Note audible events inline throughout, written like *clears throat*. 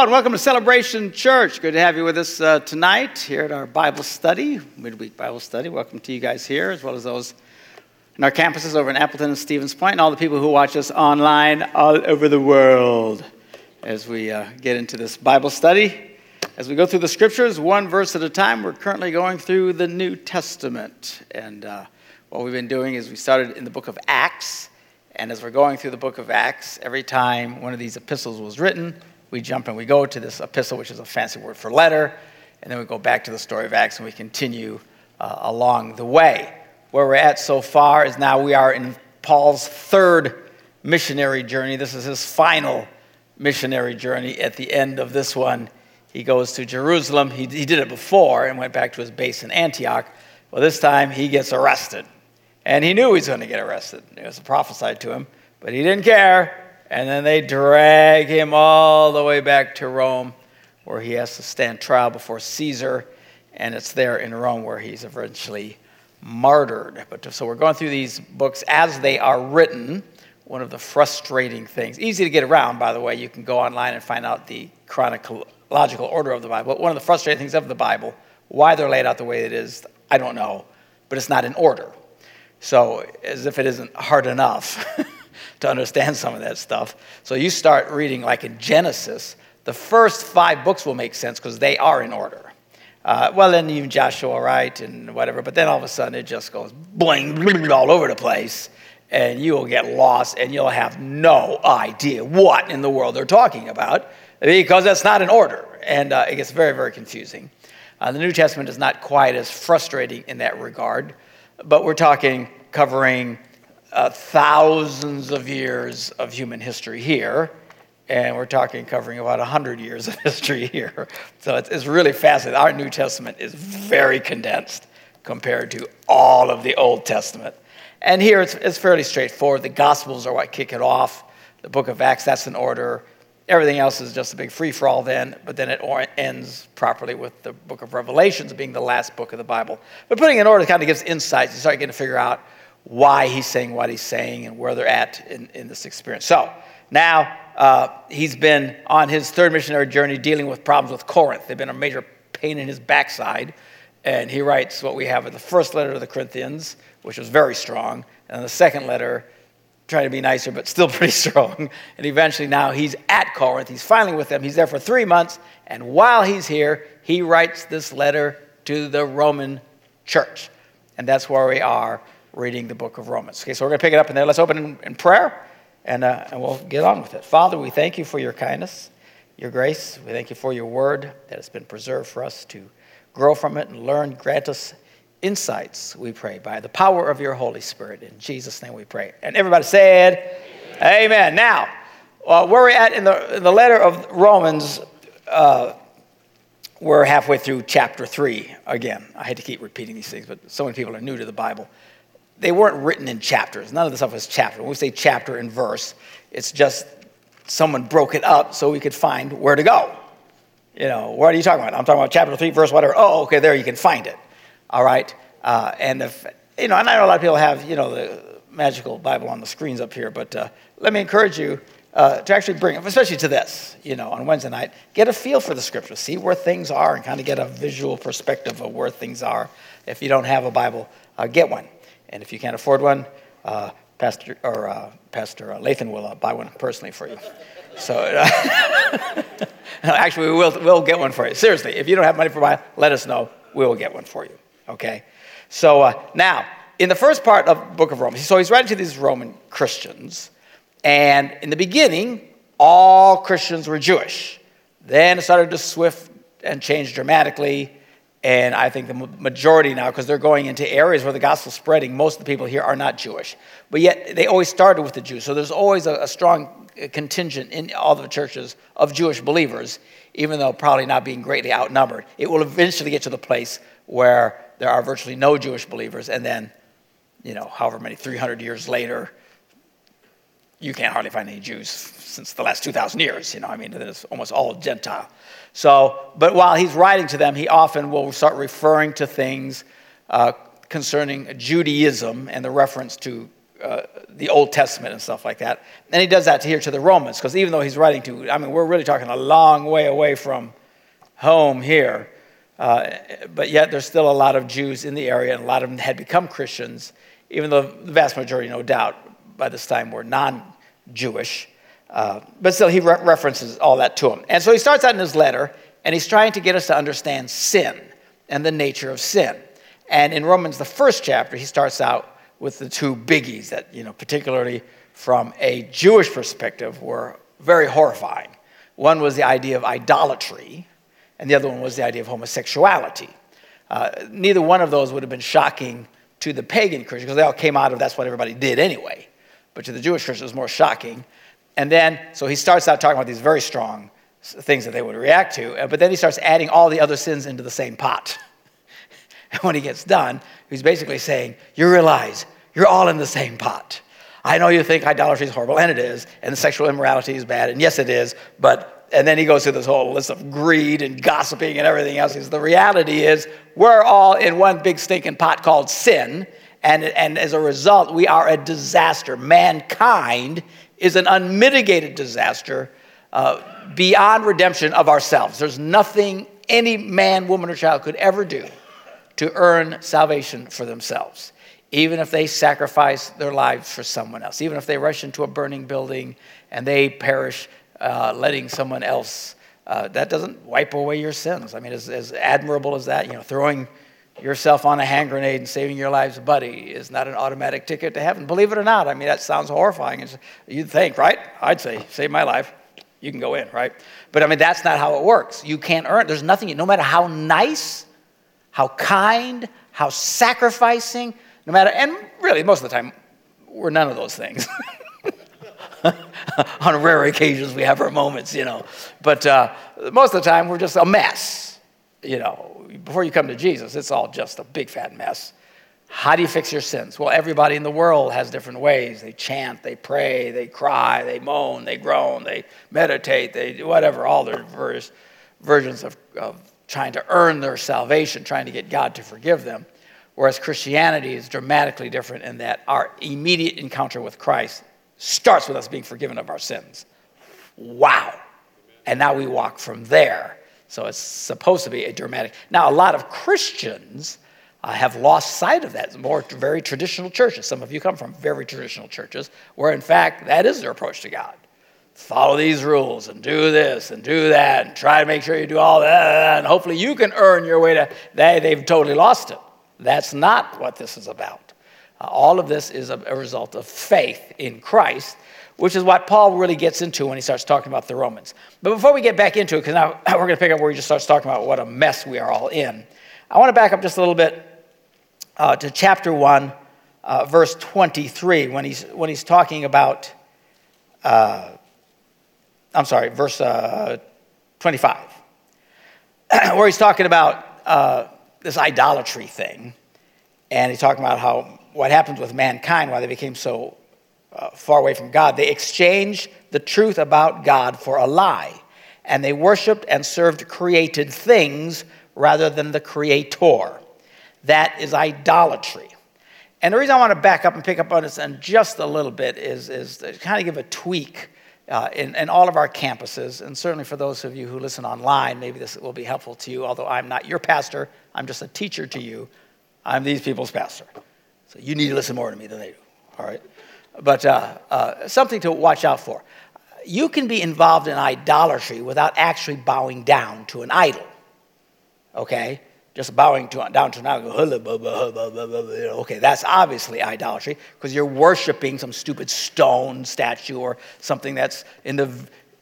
And welcome to Celebration Church. Good to have you with us uh, tonight here at our Bible study, midweek Bible study. Welcome to you guys here, as well as those in our campuses over in Appleton and Stevens Point, and all the people who watch us online all over the world as we uh, get into this Bible study. As we go through the scriptures, one verse at a time, we're currently going through the New Testament. And uh, what we've been doing is we started in the book of Acts. And as we're going through the book of Acts, every time one of these epistles was written, we jump and we go to this epistle, which is a fancy word for letter, and then we go back to the story of Acts and we continue uh, along the way. Where we're at so far is now we are in Paul's third missionary journey. This is his final missionary journey. At the end of this one, he goes to Jerusalem. He, he did it before and went back to his base in Antioch. Well, this time he gets arrested. And he knew he was going to get arrested. It was prophesied to him, but he didn't care. And then they drag him all the way back to Rome, where he has to stand trial before Caesar. And it's there in Rome where he's eventually martyred. But so we're going through these books as they are written. One of the frustrating things, easy to get around, by the way. You can go online and find out the chronological order of the Bible. But one of the frustrating things of the Bible, why they're laid out the way it is, I don't know. But it's not in order. So, as if it isn't hard enough. *laughs* to understand some of that stuff. So you start reading, like in Genesis, the first five books will make sense because they are in order. Uh, well, then even Joshua, right, and whatever. But then all of a sudden it just goes bling, bling all over the place, and you will get lost, and you'll have no idea what in the world they're talking about because that's not in order, and uh, it gets very, very confusing. Uh, the New Testament is not quite as frustrating in that regard, but we're talking covering uh, thousands of years of human history here, and we're talking covering about 100 years of *laughs* history here. So it's, it's really fascinating. Our New Testament is very condensed compared to all of the Old Testament. And here it's, it's fairly straightforward. The Gospels are what kick it off. The book of Acts, that's in order. Everything else is just a big free for all then, but then it ends properly with the book of Revelations being the last book of the Bible. But putting it in order kind of gives insights. You start getting to figure out why he's saying what he's saying and where they're at in, in this experience. So now uh, he's been on his third missionary journey dealing with problems with Corinth. They've been a major pain in his backside. And he writes what we have in the first letter to the Corinthians, which was very strong, and the second letter, trying to be nicer, but still *laughs* pretty strong. And eventually now he's at Corinth. He's finally with them. He's there for three months. And while he's here, he writes this letter to the Roman church. And that's where we are reading the book of Romans. Okay, so we're going to pick it up in there. Let's open in, in prayer and, uh, and we'll get on with it. Father, we thank you for your kindness, your grace. We thank you for your word that has been preserved for us to grow from it and learn. Grant us insights, we pray, by the power of your Holy Spirit. In Jesus' name we pray. And everybody said, Amen. Amen. Now, uh, where we're at in the, in the letter of Romans, uh, we're halfway through chapter 3 again. I hate to keep repeating these things, but so many people are new to the Bible they weren't written in chapters. None of the stuff was chapter. When we say chapter and verse, it's just someone broke it up so we could find where to go. You know, what are you talking about? I'm talking about chapter 3, verse whatever. Oh, okay, there you can find it. All right? Uh, and if, you know, and I know a lot of people have, you know, the magical Bible on the screens up here, but uh, let me encourage you uh, to actually bring, especially to this, you know, on Wednesday night, get a feel for the scripture, see where things are, and kind of get a visual perspective of where things are. If you don't have a Bible, uh, get one. And if you can't afford one, uh, Pastor or uh, Pastor Lathan will uh, buy one personally for you. So *laughs* uh, actually, we will we'll get one for you. Seriously, if you don't have money for one, let us know. We will get one for you. Okay. So uh, now, in the first part of book of Romans, so he's writing to these Roman Christians, and in the beginning, all Christians were Jewish. Then it started to swift and change dramatically and I think the majority now, because they're going into areas where the gospel's spreading, most of the people here are not Jewish. But yet they always started with the Jews. So there's always a, a strong uh, contingent in all the churches of Jewish believers, even though probably not being greatly outnumbered. It will eventually get to the place where there are virtually no Jewish believers, and then, you know, however many, 300 years later, you can't hardly find any Jews since the last 2,000 years. You know, I mean, it's almost all Gentile. So, but while he's writing to them, he often will start referring to things uh, concerning Judaism and the reference to uh, the Old Testament and stuff like that. And he does that here to the Romans, because even though he's writing to, I mean, we're really talking a long way away from home here, uh, but yet there's still a lot of Jews in the area, and a lot of them had become Christians, even though the vast majority, no doubt, by this time were non Jewish. Uh, but still, he re- references all that to him. And so he starts out in his letter, and he's trying to get us to understand sin and the nature of sin. And in Romans, the first chapter, he starts out with the two biggies that, you know, particularly from a Jewish perspective, were very horrifying. One was the idea of idolatry, and the other one was the idea of homosexuality. Uh, neither one of those would have been shocking to the pagan Christians because they all came out of that's what everybody did anyway. But to the Jewish Christians, it was more shocking. And then, so he starts out talking about these very strong things that they would react to, uh, but then he starts adding all the other sins into the same pot. *laughs* and when he gets done, he's basically saying, You realize you're all in the same pot. I know you think idolatry is horrible, and it is, and sexual immorality is bad, and yes, it is, but and then he goes through this whole list of greed and gossiping and everything else. He says, the reality is we're all in one big stinking pot called sin, and, and as a result, we are a disaster. Mankind is an unmitigated disaster uh, beyond redemption of ourselves. There's nothing any man, woman, or child could ever do to earn salvation for themselves, even if they sacrifice their lives for someone else, even if they rush into a burning building and they perish uh, letting someone else. Uh, that doesn't wipe away your sins. I mean, as, as admirable as that, you know, throwing yourself on a hand grenade and saving your life's buddy, is not an automatic ticket to heaven. Believe it or not, I mean, that sounds horrifying. you'd think, right? I'd say, save my life. You can go in, right? But I mean, that's not how it works. You can't earn. There's nothing, no matter how nice, how kind, how sacrificing, no matter, and really, most of the time, we're none of those things. *laughs* on rare occasions, we have our moments, you know. But uh, most of the time, we're just a mess. You know, before you come to Jesus, it's all just a big fat mess. How do you fix your sins? Well, everybody in the world has different ways. They chant, they pray, they cry, they moan, they groan, they meditate, they do whatever, all their various versions of, of trying to earn their salvation, trying to get God to forgive them. Whereas Christianity is dramatically different in that our immediate encounter with Christ starts with us being forgiven of our sins. Wow. And now we walk from there. So it's supposed to be a dramatic. Now, a lot of Christians uh, have lost sight of that. More very traditional churches. Some of you come from very traditional churches where, in fact, that is their approach to God. Follow these rules and do this and do that and try to make sure you do all that and hopefully you can earn your way to. They, they've totally lost it. That's not what this is about. Uh, all of this is a, a result of faith in Christ, which is what Paul really gets into when he starts talking about the Romans. But before we get back into it, because now *laughs* we're going to pick up where he just starts talking about what a mess we are all in, I want to back up just a little bit uh, to chapter 1, uh, verse 23, when he's, when he's talking about, uh, I'm sorry, verse uh, 25, *clears throat* where he's talking about uh, this idolatry thing. And he's talking about how what happens with mankind, why they became so uh, far away from God. They exchanged the truth about God for a lie, and they worshiped and served created things rather than the Creator. That is idolatry. And the reason I want to back up and pick up on this in just a little bit is, is to kind of give a tweak uh, in, in all of our campuses, and certainly for those of you who listen online, maybe this will be helpful to you, although I'm not your pastor, I'm just a teacher to you. I'm these people's pastor. So you need to listen more to me than they do, all right? But uh, uh, something to watch out for. You can be involved in idolatry without actually bowing down to an idol, okay? Just bowing to, down to an idol, okay, that's obviously idolatry because you're worshiping some stupid stone statue or something that's in the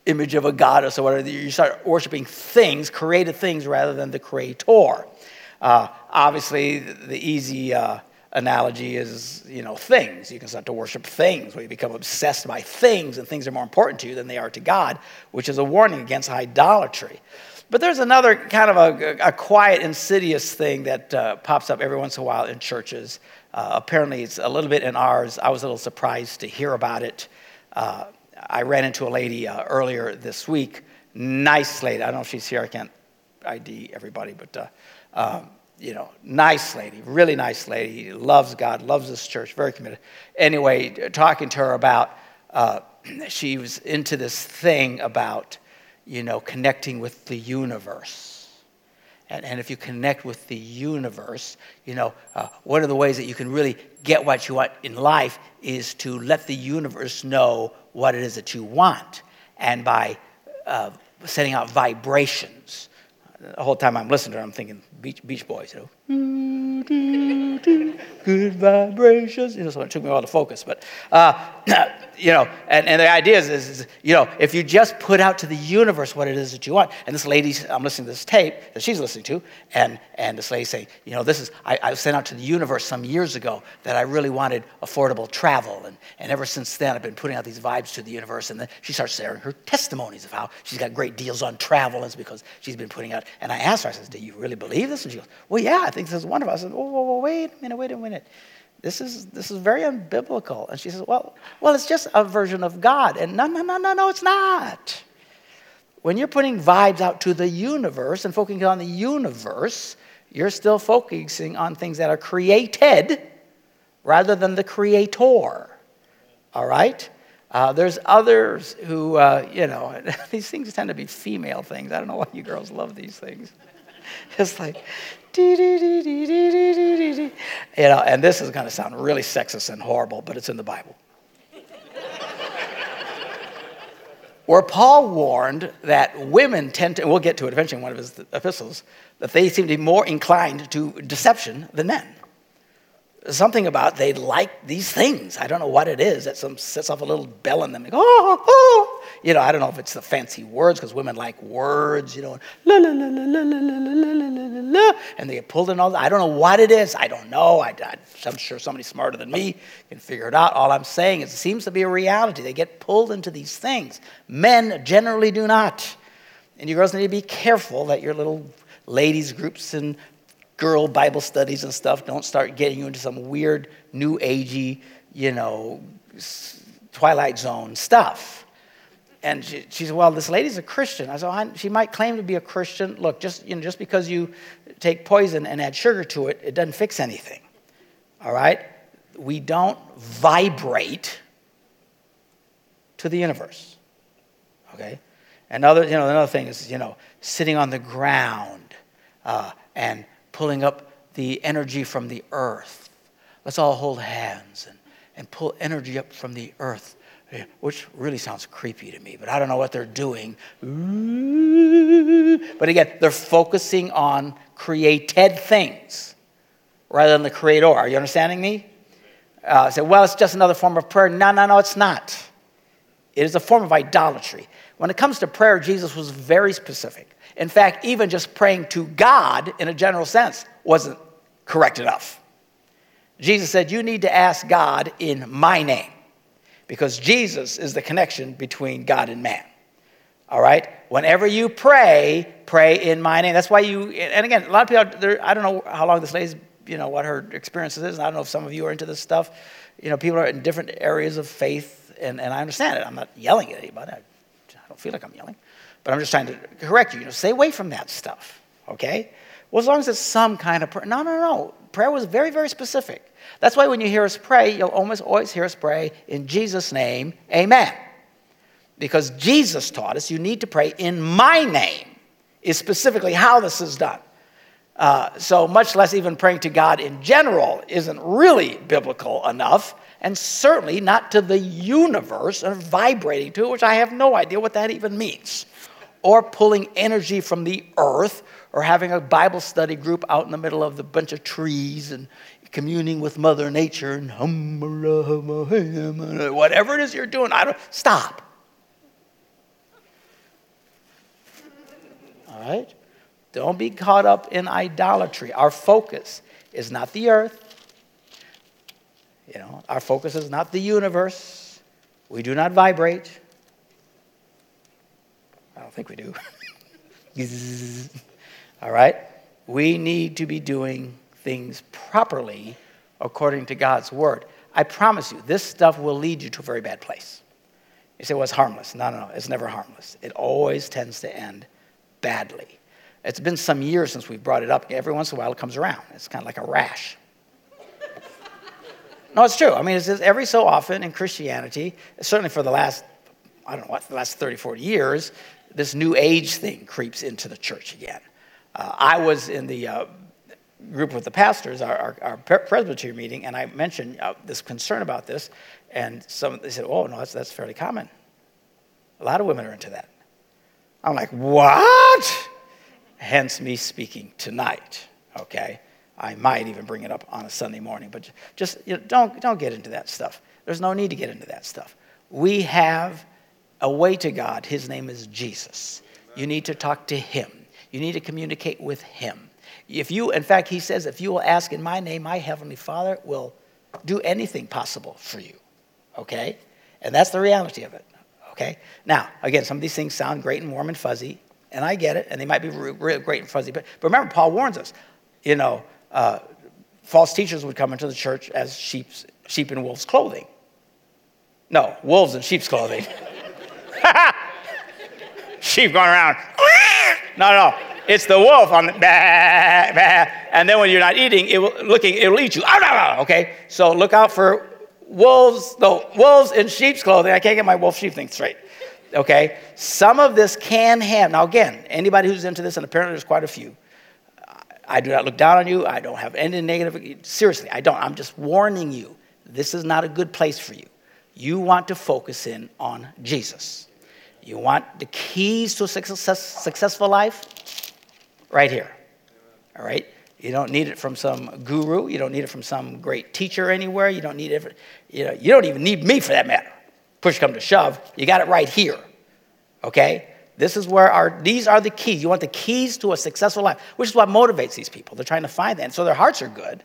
image of a goddess or whatever. You start worshiping things, created things, rather than the creator. Uh, obviously, the easy uh, analogy is, you know, things. You can start to worship things where you become obsessed by things and things are more important to you than they are to God, which is a warning against idolatry. But there's another kind of a, a quiet, insidious thing that uh, pops up every once in a while in churches. Uh, apparently, it's a little bit in ours. I was a little surprised to hear about it. Uh, I ran into a lady uh, earlier this week. Nice lady. I don't know if she's here. I can't ID everybody, but uh, um, you know, nice lady, really nice lady, loves God, loves this church, very committed. Anyway, talking to her about, uh, *clears throat* she was into this thing about, you know, connecting with the universe. And, and if you connect with the universe, you know, uh, one of the ways that you can really get what you want in life is to let the universe know what it is that you want. And by uh, out vibrations, the whole time I'm listening to her, I'm thinking Beach, Beach Boys, you know. Good vibrations. You know, so it took me a while to focus. But, uh, *clears throat* you know, and, and the idea is, is, you know, if you just put out to the universe what it is that you want, and this lady, I'm listening to this tape that she's listening to, and, and this lady saying, you know, this is, I, I sent out to the universe some years ago that I really wanted affordable travel. And, and ever since then, I've been putting out these vibes to the universe. And then she starts sharing her testimonies of how she's got great deals on travel. And it's because she's been putting out. And I asked her, I said, do you really believe this? And she goes, well, yeah, I think this is wonderful. I said, whoa, whoa, whoa, wait a minute, wait a minute this is, this is very unbiblical. And she says, well, well, it's just a version of God. And no, no, no, no, no, it's not. When you're putting vibes out to the universe and focusing on the universe, you're still focusing on things that are created rather than the creator. All right? Uh, there's others who, uh, you know, *laughs* these things tend to be female things. I don't know why you girls love these things. *laughs* It's like, you know, and this is going to sound really sexist and horrible, but it's in the Bible. Where Paul warned that women tend to, we'll get to it eventually in one of his epistles, that they seem to be more inclined to deception than men something about they like these things. I don't know what it is that some sets off a little bell in them. They go, oh, oh. You know, I don't know if it's the fancy words because women like words, you know, la la la la la la la la la la la and they get pulled in all that. I don't know what it is. I don't know. I, I, I'm sure somebody smarter than me can figure it out. All I'm saying is it seems to be a reality. They get pulled into these things. Men generally do not. And you girls need to be careful that your little ladies groups and girl Bible studies and stuff don't start getting you into some weird, new agey, you know, Twilight Zone stuff. And she, she, said, Well, this lady's a Christian. I said, well, She might claim to be a Christian. Look, just, you know, just because you take poison and add sugar to it, it doesn't fix anything. All right? We don't vibrate to the universe. Okay? Another, you know, another thing is, you know, sitting on the ground uh, and pulling up the energy from the earth. Let's all hold hands and, and pull energy up from the earth, which really sounds creepy to me, but I don't know what they're doing. But again, they're focusing on created things rather than the creator. Are you understanding me? Uh, say, well, it's just another form of prayer. No, no, no, it's not. It is a form of idolatry. When it comes to prayer, Jesus was very specific. In fact, even just praying to God in a general sense wasn't correct enough. Jesus said, You need to ask God in my name because Jesus is the connection between God and man. All right? Whenever you pray, pray in my name. That's why you, and again, a lot of people, I don't know how long this lady's, you know, what her experiences is. I don't know if some of you are into this stuff. You know, people are in different areas of faith, and, and I understand it. I'm not yelling at anybody. I, I don't feel like I'm yelling. But I'm just trying to correct you. You know, stay away from that stuff, okay? Well, as long as it's some kind of prayer. No, no, no. Prayer was very, very specific. That's why when you hear us pray, you'll almost always hear us pray in Jesus' name, amen. Because Jesus taught us you need to pray in my name, is specifically how this is done. Uh, so, much less even praying to God in general isn't really biblical enough, and certainly not to the universe and vibrating to it, which I have no idea what that even means or pulling energy from the earth or having a Bible study group out in the middle of the bunch of trees and communing with Mother Nature and whatever it is you're doing. I don't stop. *laughs* All right? Don't be caught up in idolatry. Our focus is not the earth. You know, our focus is not the universe. We do not vibrate. I don't think we do. *laughs* All right? We need to be doing things properly according to God's word. I promise you, this stuff will lead you to a very bad place. You say, well, it's harmless. No, no, no, it's never harmless. It always tends to end badly. It's been some years since we've brought it up. Every once in a while it comes around. It's kind of like a rash. *laughs* no, it's true. I mean, it's every so often in Christianity, certainly for the last, I don't know what, the last 30, 40 years, this new age thing creeps into the church again. Uh, I was in the uh, group with the pastors, our, our, our presbytery meeting, and I mentioned uh, this concern about this, and some they said, "Oh no, that's that's fairly common. A lot of women are into that." I'm like, "What?" Hence me speaking tonight. Okay, I might even bring it up on a Sunday morning, but just you know, don't don't get into that stuff. There's no need to get into that stuff. We have a way to God. His name is Jesus. You need to talk to Him. You need to communicate with Him. If you, in fact, He says, if you will ask in my name, my Heavenly Father will do anything possible for you. Okay? And that's the reality of it. Okay? Now, again, some of these things sound great and warm and fuzzy, and I get it, and they might be real great and fuzzy. But, but remember, Paul warns us, you know, uh, false teachers would come into the church as sheep's, sheep in wolves' clothing. No, wolves in sheep's clothing. *laughs* sheep going around. No, no. It's the wolf on the bah, bah. and then when you're not eating, it will, looking, it'll eat you. Ah, okay, so look out for wolves. No, wolves in sheep's clothing. I can't get my wolf sheep thing straight. Okay, some of this can have. Now again, anybody who's into this, and apparently there's quite a few. I do not look down on you. I don't have any negative. Seriously, I don't. I'm just warning you. This is not a good place for you. You want to focus in on Jesus. You want the keys to a success, successful life? Right here. All right? You don't need it from some guru. You don't need it from some great teacher anywhere. You don't need it. you, know, you don't even need me for that matter. Push come to shove. You got it right here. Okay? This is where our, these are the keys. You want the keys to a successful life, which is what motivates these people. They're trying to find that. And so their hearts are good.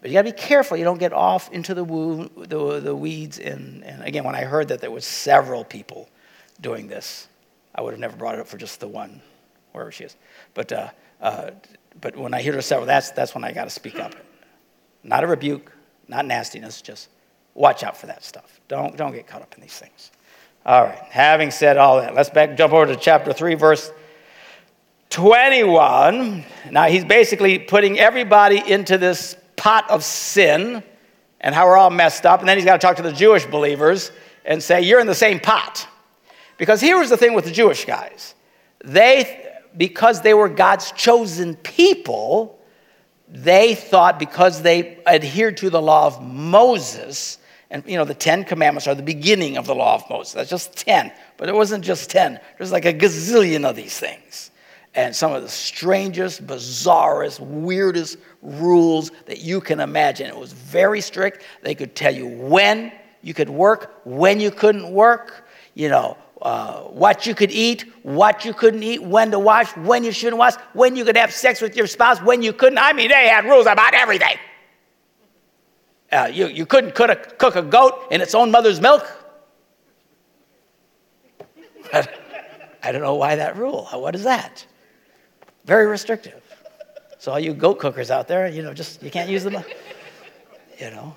But you got to be careful. You don't get off into the, woo, the, the weeds. And, and again, when I heard that there was several people doing this, I would have never brought it up for just the one wherever she is. But, uh, uh, but when I hear her say, that's, that's when I got to speak up. Not a rebuke, not nastiness, just watch out for that stuff. Don't, don't get caught up in these things. All right, having said all that, let's back, jump over to chapter 3, verse 21. Now, he's basically putting everybody into this pot of sin and how we're all messed up. And then he's got to talk to the Jewish believers and say, You're in the same pot. Because here was the thing with the Jewish guys they, because they were God's chosen people, they thought because they adhered to the law of Moses, and you know, the Ten Commandments are the beginning of the law of Moses. That's just 10. But it wasn't just 10, there's like a gazillion of these things. And some of the strangest, bizarrest, weirdest rules that you can imagine. It was very strict. They could tell you when you could work, when you couldn't work, you know, uh, what you could eat, what you couldn't eat, when to wash, when you shouldn't wash, when you could have sex with your spouse, when you couldn't. I mean, they had rules about everything. Uh, you, you couldn't cook a, cook a goat in its own mother's milk. I don't know why that rule. What is that? Very restrictive. So all you goat cookers out there, you know, just you can't use them. You know.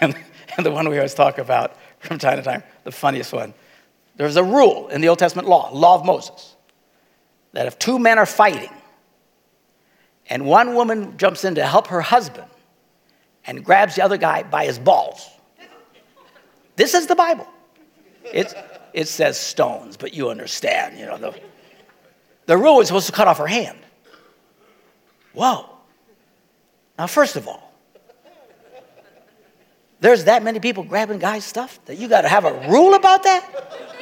And, *laughs* and the one we always talk about from time to time, the funniest one. There's a rule in the Old Testament law, law of Moses, that if two men are fighting and one woman jumps in to help her husband and grabs the other guy by his balls, this is the Bible. It's, it says stones, but you understand, you know. The, the rule is supposed to cut off her hand. Whoa. Now, first of all, there's that many people grabbing guys' stuff that you got to have a rule about that?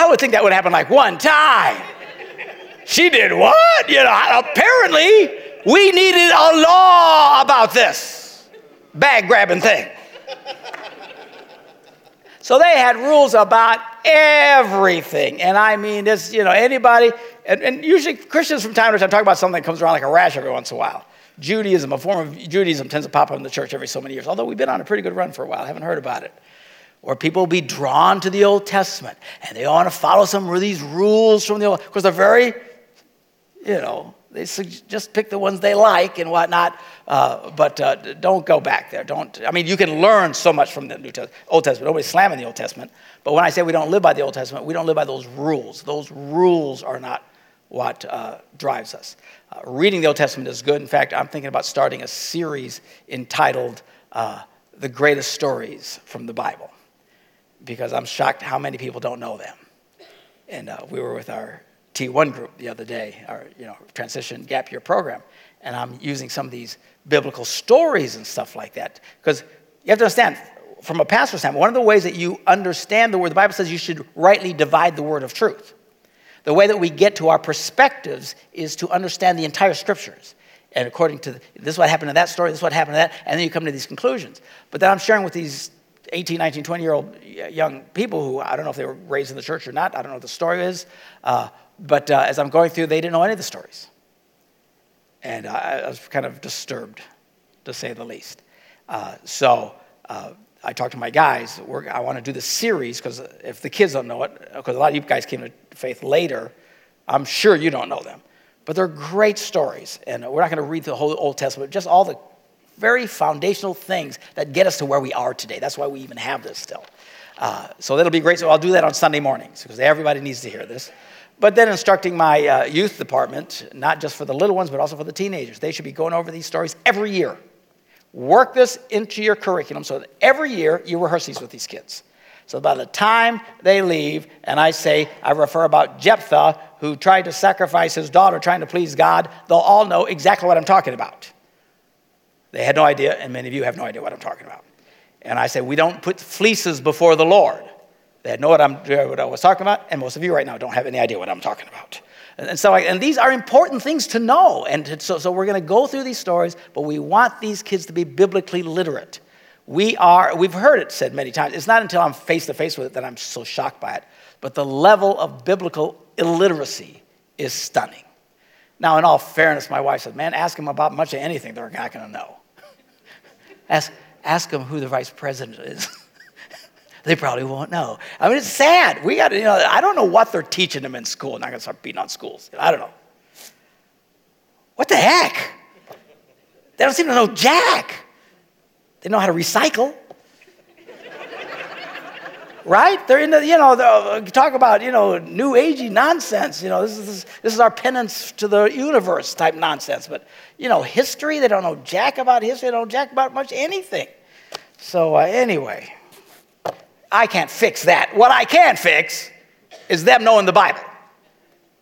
I would think that would happen like one time. She did what? You know, apparently we needed a law about this bag grabbing thing. So they had rules about everything. And I mean, this, you know, anybody, and, and usually Christians from time to time talk about something that comes around like a rash every once in a while. Judaism, a form of Judaism, tends to pop up in the church every so many years, although we've been on a pretty good run for a while. Haven't heard about it. Or people will be drawn to the Old Testament and they want to follow some of these rules from the Old, because they're very, you know, they just pick the ones they like and whatnot, uh, but uh, don't go back there. Don't. I mean, you can learn so much from the New Testament, Old Testament. Nobody's slamming the Old Testament, but when I say we don't live by the Old Testament, we don't live by those rules. Those rules are not what uh, drives us. Uh, reading the Old Testament is good. In fact, I'm thinking about starting a series entitled uh, The Greatest Stories from the Bible because I'm shocked how many people don't know them. And uh, we were with our T1 group the other day, our you know, transition gap year program, and I'm using some of these biblical stories and stuff like that. Because you have to understand, from a pastor's standpoint, one of the ways that you understand the word, the Bible says you should rightly divide the word of truth. The way that we get to our perspectives is to understand the entire scriptures. And according to the, this is what happened to that story, this is what happened to that, and then you come to these conclusions. But then I'm sharing with these 18, 19, 20 year old young people who I don't know if they were raised in the church or not, I don't know what the story is. Uh, but uh, as I'm going through, they didn't know any of the stories. And I, I was kind of disturbed, to say the least. Uh, so uh, I talked to my guys. I want to do this series because if the kids don't know it, because a lot of you guys came to faith later, I'm sure you don't know them. But they're great stories. And we're not going to read the whole Old Testament, just all the very foundational things that get us to where we are today. That's why we even have this still. Uh, so that'll be great. So I'll do that on Sunday mornings because everybody needs to hear this. But then instructing my uh, youth department, not just for the little ones, but also for the teenagers. They should be going over these stories every year. Work this into your curriculum so that every year you rehearse these with these kids. So by the time they leave, and I say, I refer about Jephthah, who tried to sacrifice his daughter trying to please God, they'll all know exactly what I'm talking about. They had no idea, and many of you have no idea what I'm talking about. And I said, we don't put fleeces before the Lord. They had no what, I'm, what I was talking about, and most of you right now don't have any idea what I'm talking about. And so, I, and these are important things to know. And so, so we're going to go through these stories, but we want these kids to be biblically literate. We are, we've heard it said many times. It's not until I'm face to face with it that I'm so shocked by it. But the level of biblical illiteracy is stunning. Now, in all fairness, my wife said, Man, ask them about much of anything, they're not going to know. *laughs* ask, ask them who the vice president is. *laughs* they probably won't know. I mean, it's sad. We got to, you know, I don't know what they're teaching them in school. I'm not going to start beating on schools. I don't know. What the heck? They don't seem to know jack. They know how to recycle. Right? They're in the, you know, uh, talk about, you know, new agey nonsense. You know, this is, this is our penance to the universe type nonsense. But, you know, history, they don't know jack about history. They don't know jack about much anything. So, uh, anyway. I can't fix that. What I can fix is them knowing the Bible.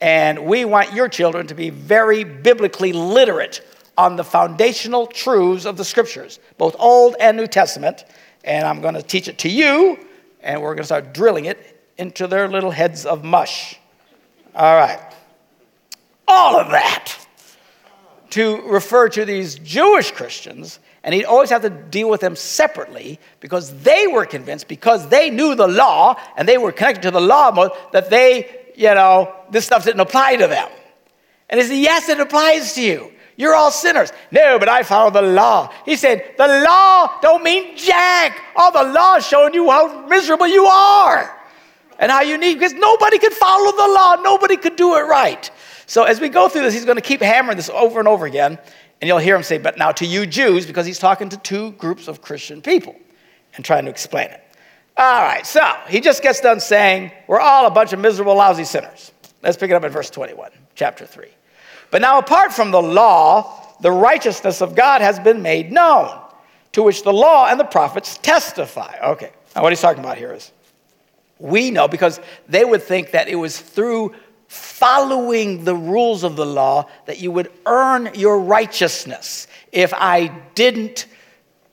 And we want your children to be very biblically literate on the foundational truths of the scriptures, both Old and New Testament. And I'm going to teach it to you, and we're going to start drilling it into their little heads of mush. All right. All of that to refer to these Jewish Christians and he'd always have to deal with them separately because they were convinced, because they knew the law and they were connected to the law that they, you know, this stuff didn't apply to them. And he said, Yes, it applies to you. You're all sinners. No, but I follow the law. He said, The law don't mean jack. All the law is showing you how miserable you are and how you need, because nobody could follow the law, nobody could do it right. So as we go through this, he's going to keep hammering this over and over again. And you'll hear him say, But now to you Jews, because he's talking to two groups of Christian people and trying to explain it. All right, so he just gets done saying, We're all a bunch of miserable, lousy sinners. Let's pick it up in verse 21, chapter 3. But now, apart from the law, the righteousness of God has been made known, to which the law and the prophets testify. Okay, now what he's talking about here is we know because they would think that it was through following the rules of the law that you would earn your righteousness. If I didn't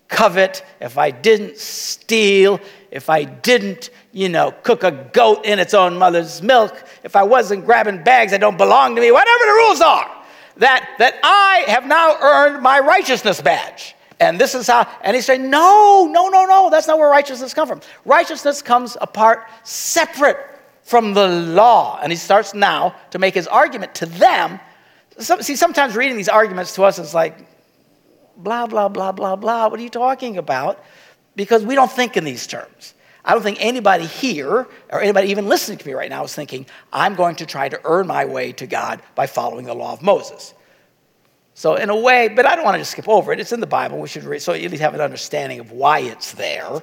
covet, if I didn't steal, if I didn't, you know, cook a goat in its own mother's milk, if I wasn't grabbing bags that don't belong to me, whatever the rules are, that, that I have now earned my righteousness badge. And this is how, and he saying, no, no, no, no, that's not where righteousness comes from. Righteousness comes apart separate from the law. And he starts now to make his argument to them. see, sometimes reading these arguments to us is like, blah, blah, blah, blah, blah. What are you talking about? Because we don't think in these terms. I don't think anybody here or anybody even listening to me right now is thinking, I'm going to try to earn my way to God by following the law of Moses. So, in a way, but I don't want to just skip over it. It's in the Bible. We should read, so you at least have an understanding of why it's there.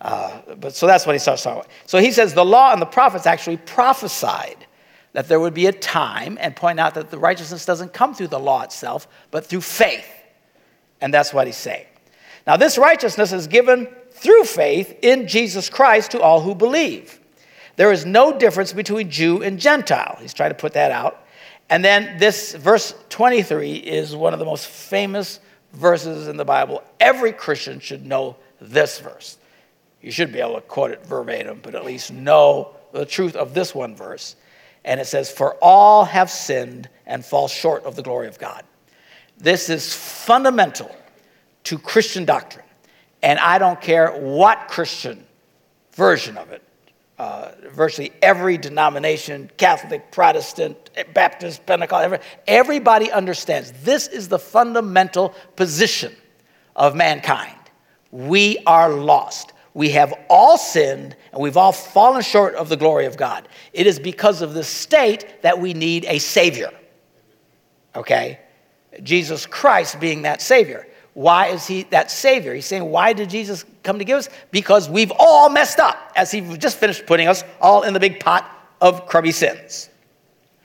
Uh, but so that's what he starts talking about. So he says the law and the prophets actually prophesied that there would be a time and point out that the righteousness doesn't come through the law itself, but through faith. And that's what he's saying. Now, this righteousness is given through faith in Jesus Christ to all who believe. There is no difference between Jew and Gentile. He's trying to put that out. And then this verse 23 is one of the most famous verses in the Bible. Every Christian should know this verse. You should be able to quote it verbatim, but at least know the truth of this one verse. And it says, For all have sinned and fall short of the glory of God. This is fundamental to Christian doctrine. And I don't care what Christian version of it, uh, virtually every denomination, Catholic, Protestant, Baptist, Pentecostal, everybody understands this is the fundamental position of mankind. We are lost. We have all sinned and we've all fallen short of the glory of God. It is because of this state that we need a Savior. Okay? Jesus Christ being that Savior. Why is he that Savior? He's saying, why did Jesus come to give us? Because we've all messed up, as he just finished putting us all in the big pot of crummy sins.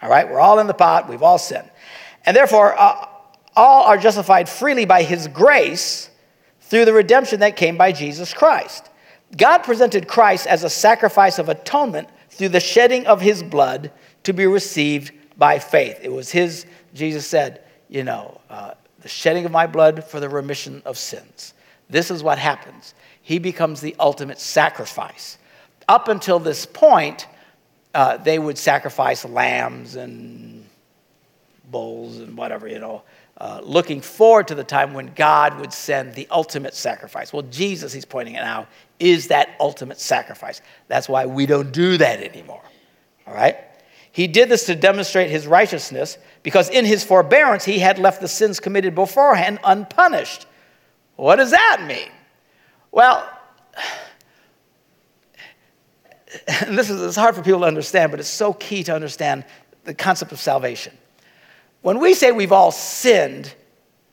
All right? We're all in the pot, we've all sinned. And therefore, uh, all are justified freely by his grace through the redemption that came by Jesus Christ. God presented Christ as a sacrifice of atonement through the shedding of his blood to be received by faith. It was his, Jesus said, you know, uh, the shedding of my blood for the remission of sins. This is what happens. He becomes the ultimate sacrifice. Up until this point, uh, they would sacrifice lambs and bulls and whatever, you know, uh, looking forward to the time when God would send the ultimate sacrifice. Well, Jesus, he's pointing it out, is that ultimate sacrifice. That's why we don't do that anymore. All right? He did this to demonstrate his righteousness because in his forbearance he had left the sins committed beforehand unpunished. What does that mean? Well, *sighs* this is it's hard for people to understand, but it's so key to understand the concept of salvation. When we say we've all sinned,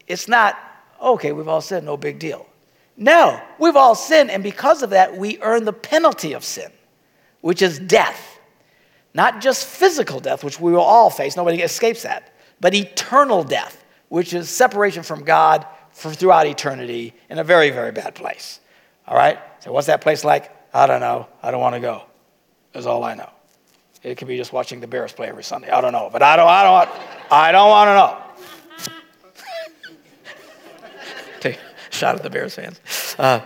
it's not, okay, we've all sinned, no big deal. No, we've all sinned, and because of that, we earn the penalty of sin, which is death. Not just physical death, which we will all face, nobody escapes that, but eternal death, which is separation from God for throughout eternity in a very, very bad place. All right? So, what's that place like? I don't know. I don't want to go. That's all I know. It could be just watching the Bears play every Sunday. I don't know, but I don't. I don't. I don't want to know. *laughs* Take a shot at the Bears fans. Uh,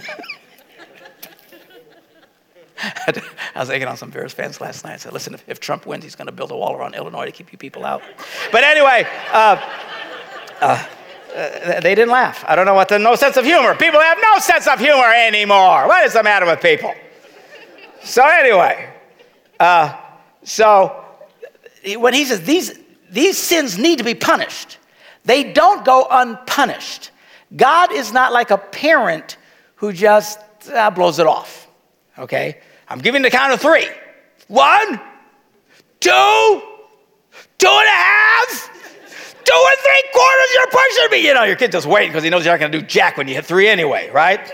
*laughs* *laughs* I was thinking on some Bears fans last night. I said, listen, if, if Trump wins, he's going to build a wall around Illinois to keep you people out. But anyway, uh, uh, they didn't laugh. I don't know what the no sense of humor. People have no sense of humor anymore. What is the matter with people? So, anyway, uh, so when he says these, these sins need to be punished, they don't go unpunished. God is not like a parent who just uh, blows it off. Okay? I'm giving the count of three. One, two, two and a half, two and three quarters, you're pushing me. You know, your kid's just waiting because he knows you're not going to do jack when you hit three anyway, right?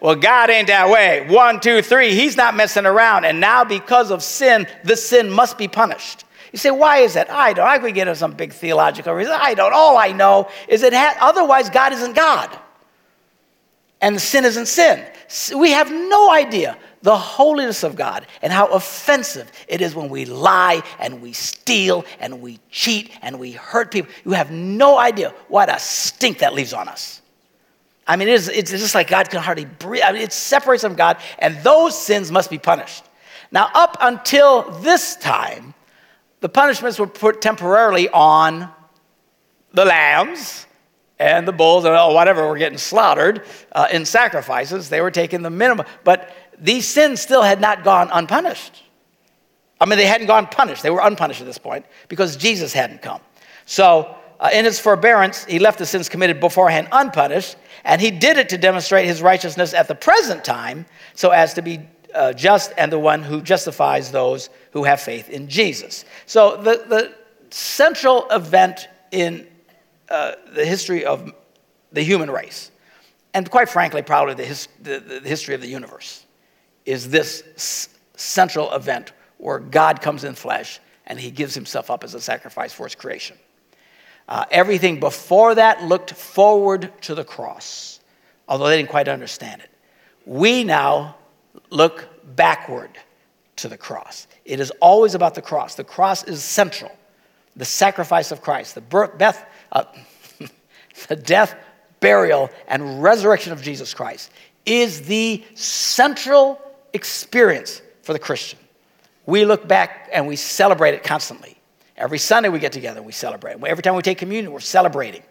Well, God ain't that way. One, two, three. He's not messing around. And now, because of sin, the sin must be punished. You say, why is that? I don't. I could get into some big theological reason. I don't. All I know is that ha- otherwise God isn't God. And sin isn't sin. We have no idea the holiness of God and how offensive it is when we lie and we steal and we cheat and we hurt people. You have no idea what a stink that leaves on us. I mean, it is, it's just like God can hardly breathe. I mean, it separates from God, and those sins must be punished. Now, up until this time, the punishments were put temporarily on the lambs and the bulls or whatever were getting slaughtered uh, in sacrifices. They were taking the minimum. But these sins still had not gone unpunished. I mean, they hadn't gone punished. They were unpunished at this point because Jesus hadn't come. So, uh, in his forbearance, he left the sins committed beforehand unpunished and he did it to demonstrate his righteousness at the present time, so as to be uh, just and the one who justifies those who have faith in Jesus. So, the, the central event in uh, the history of the human race, and quite frankly, probably the, his, the, the history of the universe, is this s- central event where God comes in flesh and he gives himself up as a sacrifice for his creation. Uh, everything before that looked forward to the cross, although they didn't quite understand it. We now look backward to the cross. It is always about the cross. The cross is central. The sacrifice of Christ, the birth, uh, *laughs* the death, burial, and resurrection of Jesus Christ is the central experience for the Christian. We look back and we celebrate it constantly. Every Sunday we get together, and we celebrate. Every time we take communion, we're celebrating.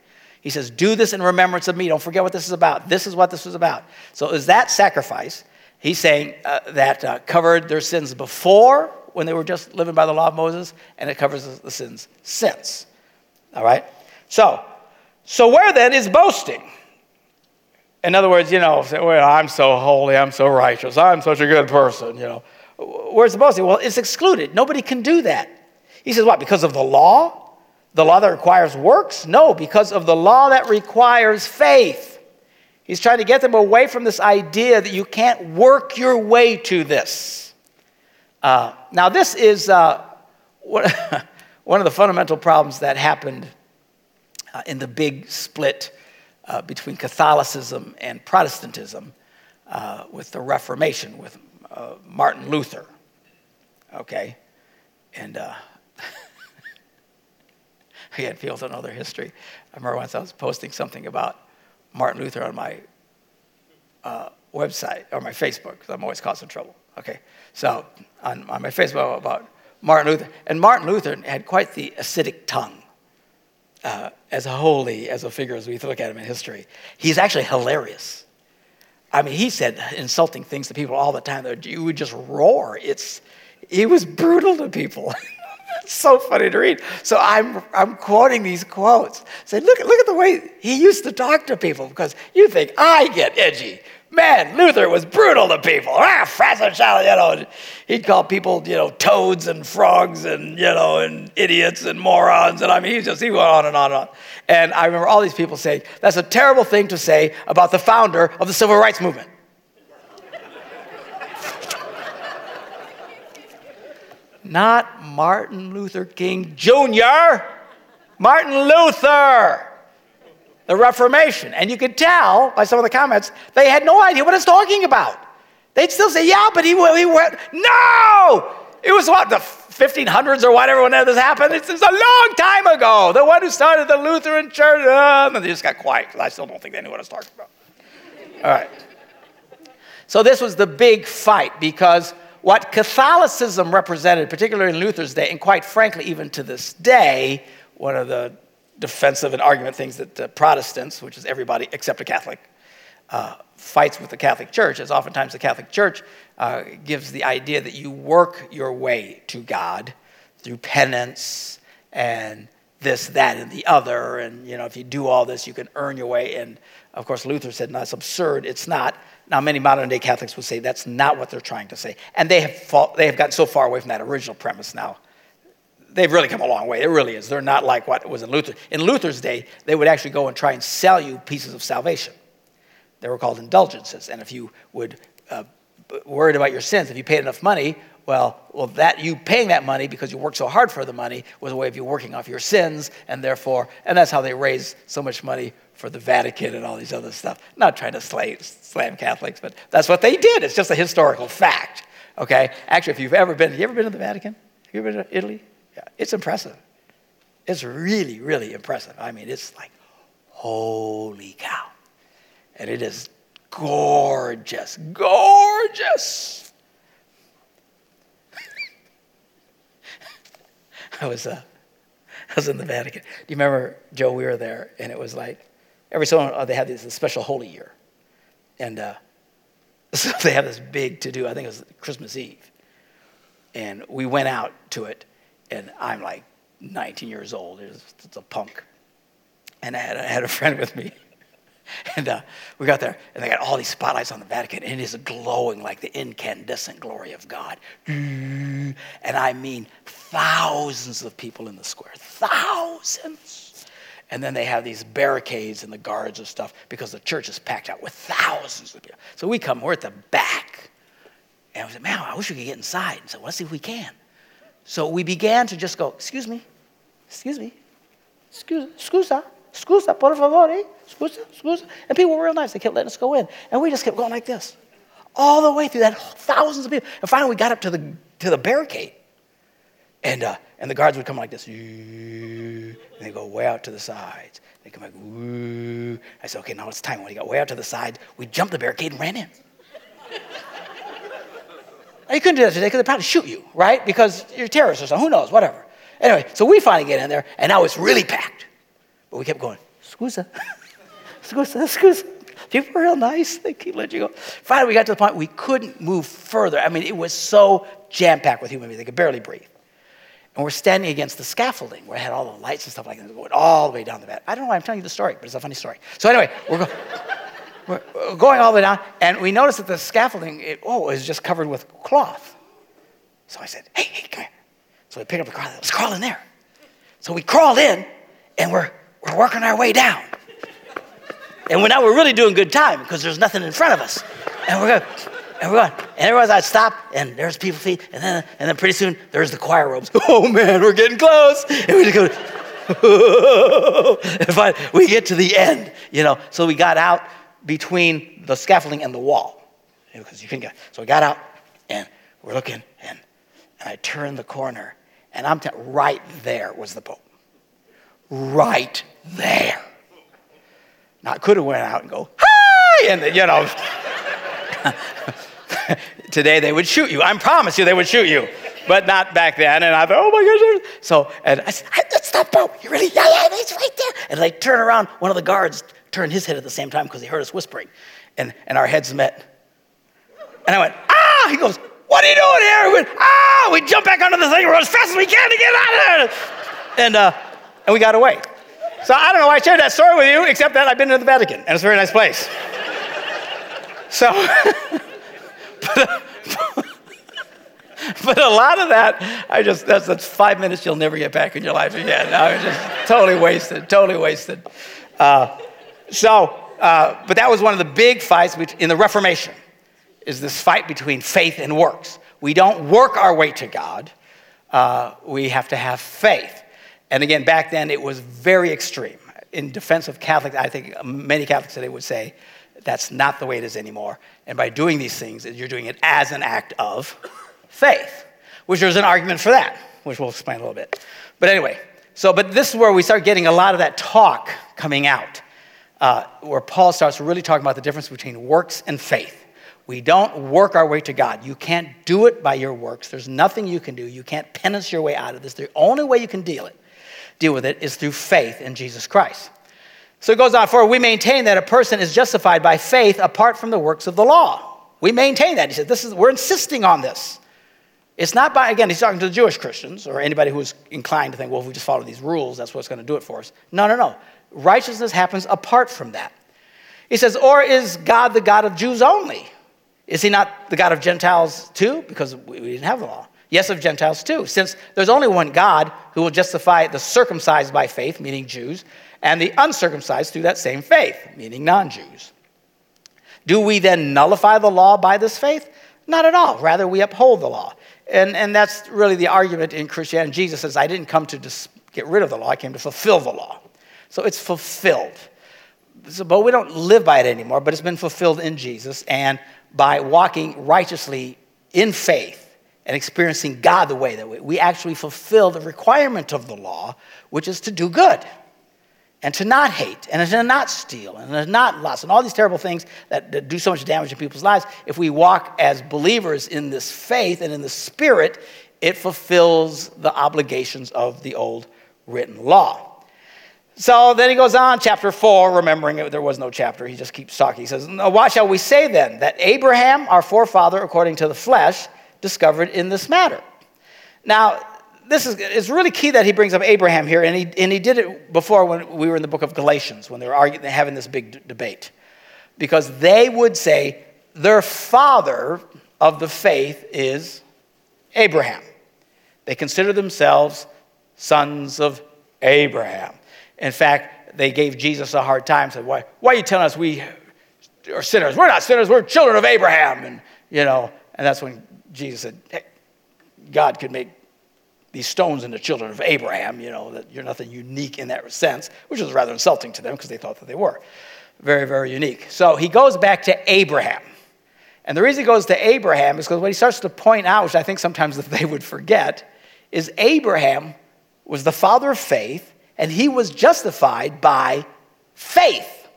He says, Do this in remembrance of me. Don't forget what this is about. This is what this was about. So, is that sacrifice? He's saying uh, that uh, covered their sins before when they were just living by the law of Moses, and it covers the sins since. All right? So, so where then is boasting? In other words, you know, well, I'm so holy, I'm so righteous, I'm such a good person, you know. Where's the boasting? Well, it's excluded. Nobody can do that. He says, what? Because of the law? The law that requires works? No, because of the law that requires faith. He's trying to get them away from this idea that you can't work your way to this. Uh, now, this is uh, one *laughs* of the fundamental problems that happened uh, in the big split uh, between Catholicism and Protestantism uh, with the Reformation, with uh, Martin Luther. Okay? And again, know their history. I remember once I was posting something about Martin Luther on my uh, website or my Facebook, because I'm always causing trouble. Okay? So, on, on my Facebook about Martin Luther. And Martin Luther had quite the acidic tongue uh, as holy as a figure as we look at him in history. He's actually hilarious. I mean, he said insulting things to people all the time that you would just roar. It's, he was brutal to people. *laughs* it's so funny to read. So I'm, I'm quoting these quotes. Say, look, look at the way he used to talk to people because you think I get edgy. Man, Luther was brutal to people. Ah, you know. He'd call people, you know, toads and frogs and, you know, and idiots and morons. And I mean, he just, he went on and on and on. And I remember all these people saying, that's a terrible thing to say about the founder of the civil rights movement. Not Martin Luther King Jr., Martin Luther the Reformation. And you could tell by some of the comments, they had no idea what it's talking about. They'd still say, yeah, but he, he went, no! It was what, the 1500s or whatever, whenever this happened? It's, it's a long time ago. The one who started the Lutheran church, uh, and they just got quiet because I still don't think they knew what I was talking about. All right. So this was the big fight because what Catholicism represented, particularly in Luther's day, and quite frankly, even to this day, one of the defensive and argument things that uh, Protestants, which is everybody except a Catholic, uh, fights with the Catholic Church, as oftentimes the Catholic Church uh, gives the idea that you work your way to God through penance and this, that, and the other. And, you know, if you do all this, you can earn your way. And, of course, Luther said, no, it's absurd. It's not. Now, many modern day Catholics would say that's not what they're trying to say. And they have, fought, they have gotten so far away from that original premise now they've really come a long way. It really is. They're not like what was in Luther. In Luther's day, they would actually go and try and sell you pieces of salvation. They were called indulgences. And if you would uh, worried about your sins, if you paid enough money, well, well, that you paying that money because you worked so hard for the money was a way of you working off your sins, and therefore, and that's how they raised so much money for the Vatican and all these other stuff. Not trying to slay, slam Catholics, but that's what they did. It's just a historical fact. Okay. Actually, if you've ever been, you ever been to the Vatican? Have you ever been to Italy? Yeah, it's impressive. It's really, really impressive. I mean, it's like, holy cow. And it is gorgeous, gorgeous. *laughs* I was, uh, I was in the Vatican. Do you remember, Joe, we were there, and it was like, every so often they had this special holy year. And uh, *laughs* so they had this big to do, I think it was Christmas Eve. And we went out to it, and I'm like 19 years old. It's, it's a punk. And I had, I *laughs* had a friend with me. And uh, we got there, and they got all these spotlights on the Vatican, and it is glowing like the incandescent glory of God. *laughs* And I mean, thousands of people in the square, thousands. And then they have these barricades and the guards and stuff because the church is packed out with thousands of people. So we come, we're at the back. And we said, man, I wish we could get inside. And said, so let's see if we can. So we began to just go, excuse me, excuse me, excuse, scusa, scusa, por favor, eh? scusa, scusa. And people were real nice. They kept letting us go in. And we just kept going like this all the way through that thousands of people. And finally we got up to the, to the barricade. And, uh, and the guards would come like this. And they go way out to the sides. They come like, Woo. I said, okay, now it's time. When he got way out to the side, we jumped the barricade and ran in. You couldn't do that today because they'd probably shoot you, right? Because you're a terrorist or something. Who knows? Whatever. Anyway, so we finally get in there, and now it's really packed. But we kept going, scusa, *laughs* scusa, scusa. People were real nice. They keep letting you go. Finally, we got to the point we couldn't move further. I mean, it was so jam packed with human beings, they could barely breathe. And we're standing against the scaffolding where it had all the lights and stuff like that going all the way down the back. I don't know why I'm telling you the story, but it's a funny story. So, anyway, we're, go- we're going all the way down, and we noticed that the scaffolding, it, oh, is just covered with cloth. So I said, hey, hey, come here. So we picked up the car. Let's crawl in there. So we crawled in, and we're, we're working our way down. And we're, now we're really doing good time because there's nothing in front of us. And we're going, and we're going. And everyone's I'd stop, and there's people feet, and then, and then pretty soon there's the choir robes. *laughs* Oh man, we're getting close. And we just go, *laughs* and finally, we get to the end, you know. So we got out between the scaffolding and the wall. Because you can get, so we got out, and we're looking, and, and I turned the corner, and I'm t- right there was the Pope. Right there. Now I could have went out and go, hi, and you know. *laughs* Today they would shoot you. I promise you they would shoot you, but not back then. And I thought, oh my gosh. So, and I said, that's not Pope. You really? Yeah, yeah, he's right there. And I turn around. One of the guards turned his head at the same time because he heard us whispering, and, and our heads met. And I went, ah! He goes, what are you doing here? We went, ah! We jump back onto the thing, run as fast as we can to get out of there. And, uh, and we got away. So I don't know why I shared that story with you, except that I've been to the Vatican, and it's a very nice place. So, *laughs* but, *laughs* but, a lot of that, I just, that's, that's five minutes you'll never get back in your life again. I was just totally wasted, totally wasted. Uh, so, uh, but that was one of the big fights in the Reformation, is this fight between faith and works. We don't work our way to God. Uh, we have to have faith. And again, back then it was very extreme. In defense of Catholics, I think many Catholics today would say that's not the way it is anymore. And by doing these things, you're doing it as an act of faith, which there's an argument for that, which we'll explain a little bit. But anyway, so, but this is where we start getting a lot of that talk coming out, uh, where Paul starts really talking about the difference between works and faith. We don't work our way to God. You can't do it by your works. There's nothing you can do. You can't penance your way out of this. The only way you can deal it, deal with it is through faith in Jesus Christ. So it goes on, for we maintain that a person is justified by faith apart from the works of the law. We maintain that. He said, this is, we're insisting on this. It's not by, again, he's talking to the Jewish Christians or anybody who's inclined to think, well, if we just follow these rules, that's what's going to do it for us. No, no, no. Righteousness happens apart from that. He says, or is God the God of Jews only? Is he not the God of Gentiles too? Because we didn't have the law. Yes, of Gentiles too, since there's only one God who will justify the circumcised by faith, meaning Jews, and the uncircumcised through that same faith, meaning non Jews. Do we then nullify the law by this faith? Not at all. Rather, we uphold the law. And, and that's really the argument in Christianity. Jesus says, I didn't come to dis- get rid of the law, I came to fulfill the law. So it's fulfilled. So, but we don't live by it anymore, but it's been fulfilled in Jesus. And by walking righteously in faith and experiencing God the way that we, we actually fulfill the requirement of the law, which is to do good and to not hate and to not steal and to not lust and all these terrible things that, that, do so much damage in people's lives. If we walk as believers in this faith and in the spirit it fulfills the obligations of the old written law. So then he goes on chapter 4 remembering it, there was no chapter. He just keeps talking. He says "Now, what shall we say then that abraham our forefather according to the flesh discovered in this matter? Now this is it's really key that he brings up Abraham here, and he, and he did it before when we were in the book of Galatians, when they were arguing, having this big d- debate. Because they would say their father of the faith is Abraham. They consider themselves sons of Abraham. In fact, they gave Jesus a hard time, said, Why, why are you telling us we are sinners? We're not sinners, we're children of Abraham. And, you know, and that's when Jesus said, hey, God could make these stones into children of Abraham, you know, that you're nothing unique in that sense, which was rather insulting to them because they thought that they were. Very, very unique. So he goes back to Abraham. And the reason he goes to Abraham is because what he starts to point out, which I think sometimes *laughs* that they would forget, is Abraham was the father of faith, and he was justified by faith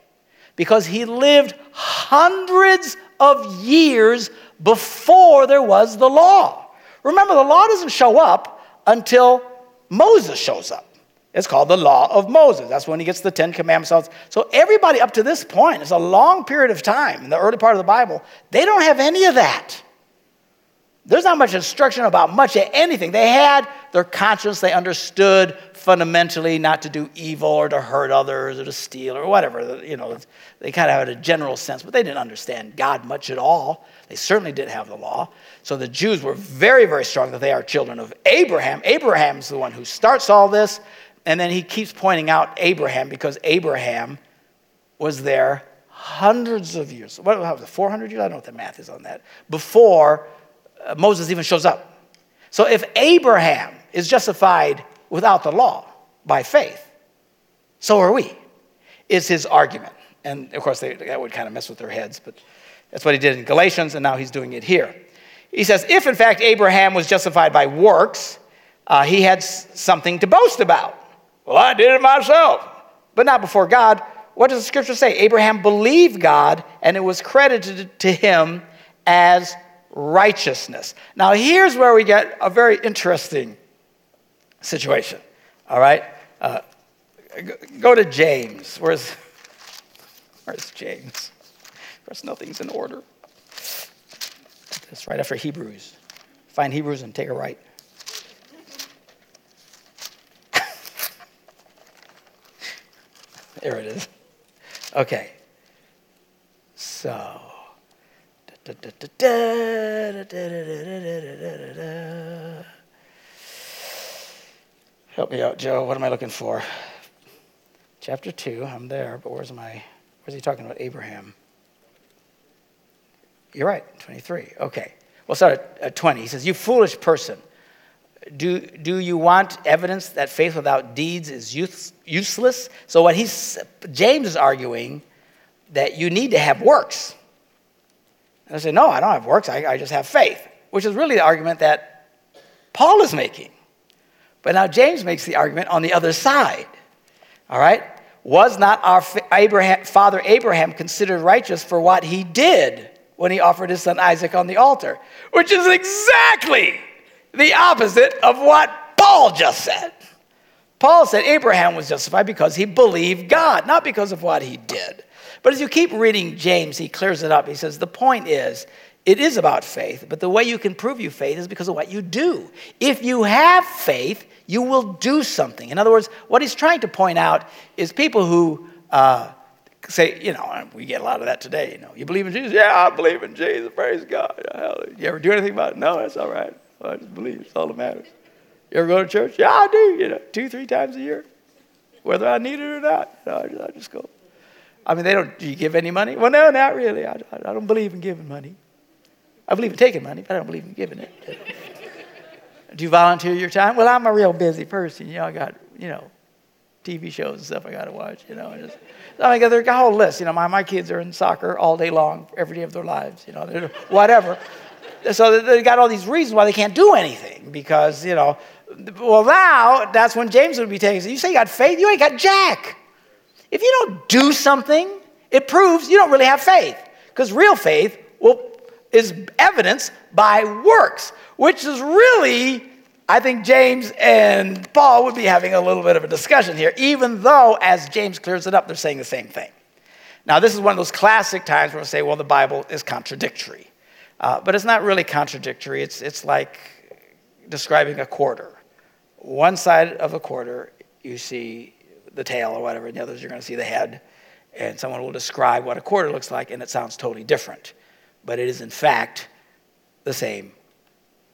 because he lived hundreds of years before there was the law. Remember, the law doesn't show up until Moses shows up. It's called the law of Moses. That's when he gets the Ten Commandments. So, everybody up to this point, it's a long period of time in the early part of the Bible, they don't have any of that. There's not much instruction about much of anything. They had their conscience, they understood fundamentally not to do evil or to hurt others or to steal or whatever. You know, they kind of had a general sense, but they didn't understand God much at all. They certainly didn't have the law. So the Jews were very, very strong that they are children of Abraham. Abraham's the one who starts all this, and then he keeps pointing out Abraham because Abraham was there hundreds of years. What was it, 400 years? I don't know what the math is on that. Before uh, Moses even shows up. So if Abraham is justified without the law by faith, so are we, is his argument. And of course, they, that would kind of mess with their heads, but that's what he did in Galatians, and now he's doing it here. He says, if in fact Abraham was justified by works, uh, he had something to boast about. Well, I did it myself, but not before God. What does the scripture say? Abraham believed God, and it was credited to him as righteousness. Now, here's where we get a very interesting situation. All right? Uh, go to James. Where's, where's James? Of course, nothing's in order. It's right after Hebrews. Find Hebrews and take a right. *laughs* there it is. Okay. So. Help me out, Joe. What am I looking for? Chapter 2, I'm there, but where's my, where's he talking about Abraham? You're right, 23. Okay. We'll start at, at 20. He says, You foolish person, do, do you want evidence that faith without deeds is use, useless? So, what he's, James is arguing that you need to have works. And I say, no, I don't have works. I, I just have faith, which is really the argument that Paul is making. But now James makes the argument on the other side. All right? Was not our Abraham, father Abraham considered righteous for what he did when he offered his son Isaac on the altar? Which is exactly the opposite of what Paul just said. Paul said Abraham was justified because he believed God, not because of what he did. But as you keep reading James, he clears it up. He says, The point is, it is about faith, but the way you can prove your faith is because of what you do. If you have faith, you will do something. In other words, what he's trying to point out is people who uh, say, you know, we get a lot of that today. You know, you believe in Jesus? Yeah, I believe in Jesus. Praise God. You ever do anything about it? No, that's all right. I just believe. It's all that matters. You ever go to church? Yeah, I do. You know, two, three times a year, whether I need it or not. You know, I just go. I mean, they don't, do you give any money? Well, no, not really. I, I don't believe in giving money. I believe in taking money, but I don't believe in giving it. do you volunteer your time? Well, I'm a real busy person. You know, I got, you know, TV shows and stuff I got to watch, you know. just, I mean, there's a whole list. You know, my, my kids are in soccer all day long, every day of their lives, you know, whatever. so they got all these reasons why they can't do anything because, you know, well, now that's when James would be taking. You say you got faith, you ain't got jack. If you don't do something, it proves you don't really have faith. Because real faith will, is evidence by works, which is really, I think James and Paul would be having a little bit of a discussion here, even though, as James clears it up, they're saying the same thing. Now, this is one of those classic times where we say, well, the Bible is contradictory. Uh, but it's not really contradictory. It's, it's like describing a quarter. One side of a quarter, you see the tail or whatever, and the others you're going to see the head. And someone will describe what a quarter looks like, and it sounds totally different. But it is, in fact, the same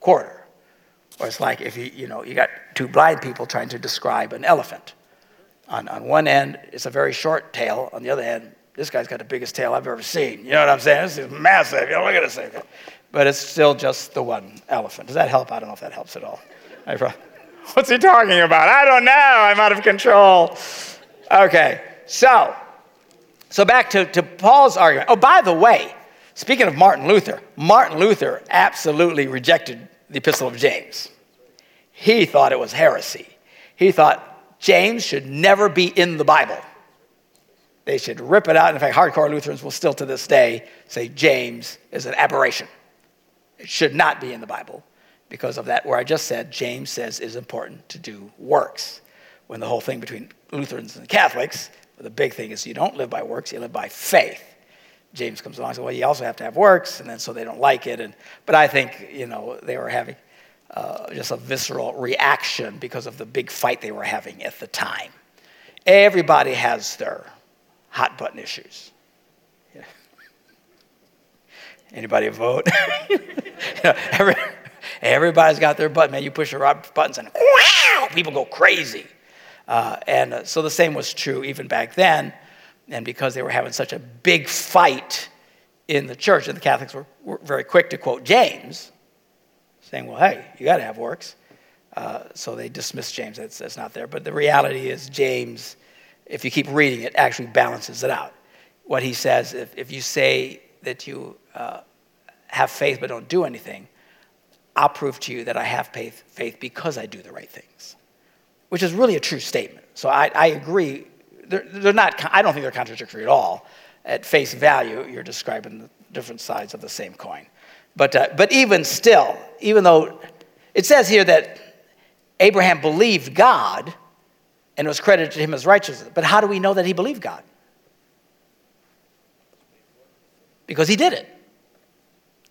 quarter. Or it's like if you, you know, you got two blind people trying to describe an elephant. On, on one end, it's a very short tail. On the other end, this guy's got the biggest tail I've ever seen. You know what I'm saying? This is massive. You know, look at this thing. But it's still just the one elephant. Does that help? I don't know if that helps at all. *laughs* What's he talking about? I don't know. I'm out of control. Okay, so, so back to, to Paul's argument. Oh, by the way, speaking of Martin Luther, Martin Luther absolutely rejected the Epistle of James. He thought it was heresy. He thought James should never be in the Bible. They should rip it out. In fact, hardcore Lutherans will still to this day say James is an aberration. It should not be in the Bible because of that, where I just said James says it is important to do works. When the whole thing between Lutherans and Catholics, the big thing is you don't live by works, you live by faith. James comes along and says, well, you also have to have works, and then so they don't like it. And, but I think, you know, they were having uh, just a visceral reaction because of the big fight they were having at the time. Everybody has their hot button issues. *laughs* Anybody vote? *laughs* you know, every, everybody's got their button. Man, you push the right buttons and wow, people go crazy. Uh, and uh, so the same was true even back then. And because they were having such a big fight in the church, and the Catholics were, were very quick to quote James, saying, well, hey, you got to have works. Uh, so they dismissed James. That's, that's not there. But the reality is, James, if you keep reading it, actually balances it out. What he says, if, if you say that you uh, have faith but don't do anything, I'll prove to you that I have faith, because I do the right things, which is really a true statement. So I, I agree. They're, they're not, I don't think they're contradictory at all. At face value, you're describing the different sides of the same coin. But, uh, but even still, even though it says here that Abraham believed God and it was credited to him as righteousness, but how do we know that he believed God? Because he did it.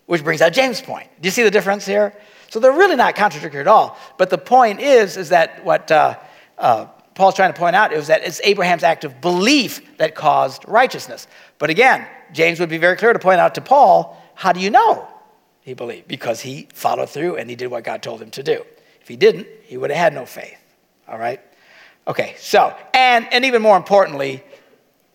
Which brings out James' point. Do you see the difference here? So they're really not contradictory at all. But the point is, is that what uh, uh, Paul's trying to point out is that it's Abraham's act of belief that caused righteousness. But again, James would be very clear to point out to Paul, how do you know? he believed because he followed through and he did what God told him to do. If he didn't, he would have had no faith. All right? Okay, so, and, and even more importantly,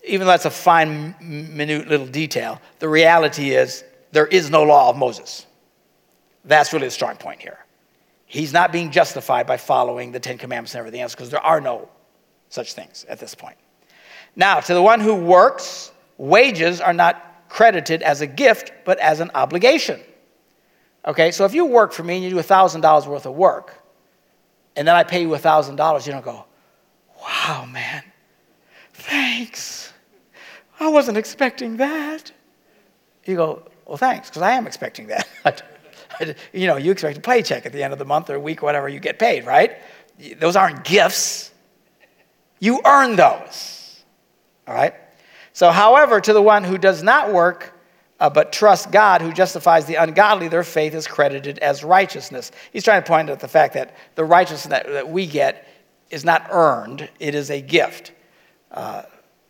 even though that's a fine, minute little detail, the reality is there is no law of Moses. That's really the strong point here. He's not being justified by following the Ten Commandments and everything else because there are no such things at this point. Now, to the one who works, wages are not credited as a gift, but as an obligation. Okay, so if you work for me and you do $1,000 worth of work, and then I pay you $1,000, you don't go, wow, man, thanks. I wasn't expecting that. You go, well, thanks, because I am expecting that. *laughs* *laughs* you know, you expect a paycheck at the end of the month or a week whatever you get paid, right? Those aren't gifts. You earn those. All right? So, however, to the one who does not work, uh, but trust God who justifies the ungodly, their faith is credited as righteousness. He's trying to point out the fact that the righteousness that, that we get is not earned, it is a gift. Uh,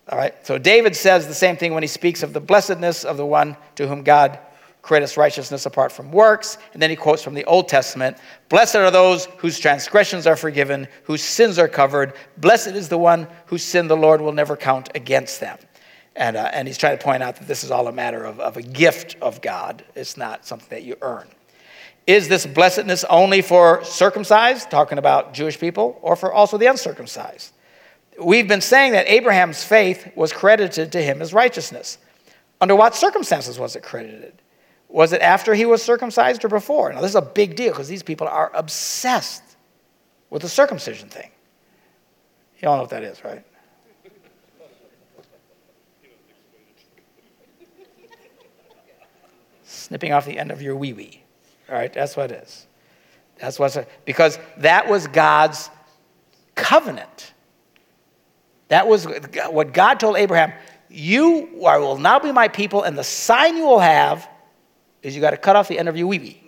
all right, so David says the same thing when he speaks of the blessedness of the one to whom God credits righteousness apart from works. And then he quotes from the Old Testament Blessed are those whose transgressions are forgiven, whose sins are covered. Blessed is the one whose sin the Lord will never count against them. And, uh, and he's trying to point out that this is all a matter of, of a gift of God. It's not something that you earn. Is this blessedness only for circumcised, talking about Jewish people, or for also the uncircumcised? We've been saying that Abraham's faith was credited to him as righteousness. Under what circumstances was it credited? Was it after he was circumcised or before? Now, this is a big deal because these people are obsessed with the circumcision thing. You all know what that is, right? snipping off the end of your wee wee. All right, that's what it is. That's what's because that was God's covenant. That was what God told Abraham. You will now be my people, and the sign you will have is you got to cut off the end of your wee wee.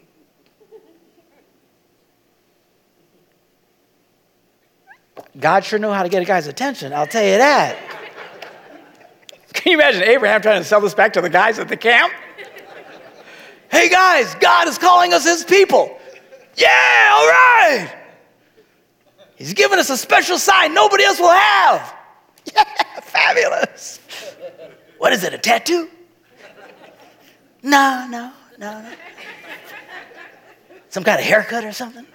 God sure knew how to get a guy's attention, I'll tell you that. Can you imagine Abraham trying to sell this back to the guys at the camp? Hey guys, God is calling us his people. Yeah, all right. He's given us a special sign nobody else will have. *laughs* Yeah, fabulous. What is it, a tattoo? No, no, no, no. Some kind of haircut or something?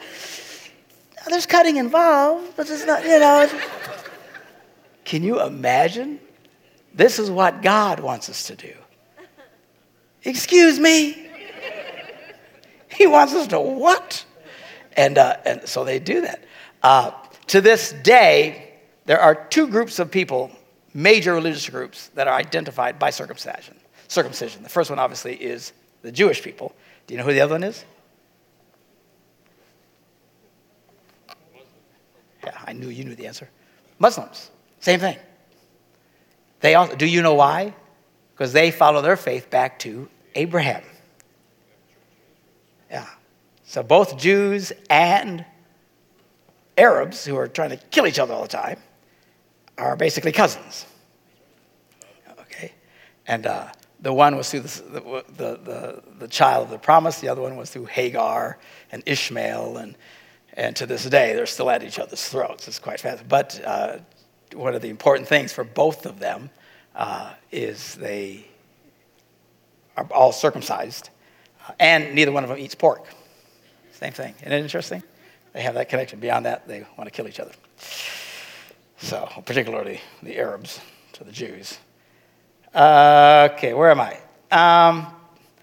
there's cutting involved, but it's not, you know. Can you imagine? This is what God wants us to do. Excuse me? He wants us to what? And, uh, and so they do that. Uh, to this day, there are two groups of people, major religious groups, that are identified by circumcision. Circumcision. The first one, obviously, is the Jewish people. Do you know who the other one is? Yeah, I knew you knew the answer. Muslims, same thing. They also, do you know why? Because they follow their faith back to Abraham. Yeah. So both Jews and Arabs, who are trying to kill each other all the time, are basically cousins. Okay? And uh, the one was through the, the, the, the, child of the promise, the other one was through Hagar and Ishmael and and to this day, they're still at each other's throats. It's quite fast. But uh, one of the important things for both of them uh, is they are all circumcised, uh, and neither one of them eats pork. Same thing. Isn't it interesting? They have that connection. Beyond that, they want to kill each other. So, particularly the Arabs to the Jews. Okay, where am I? Um,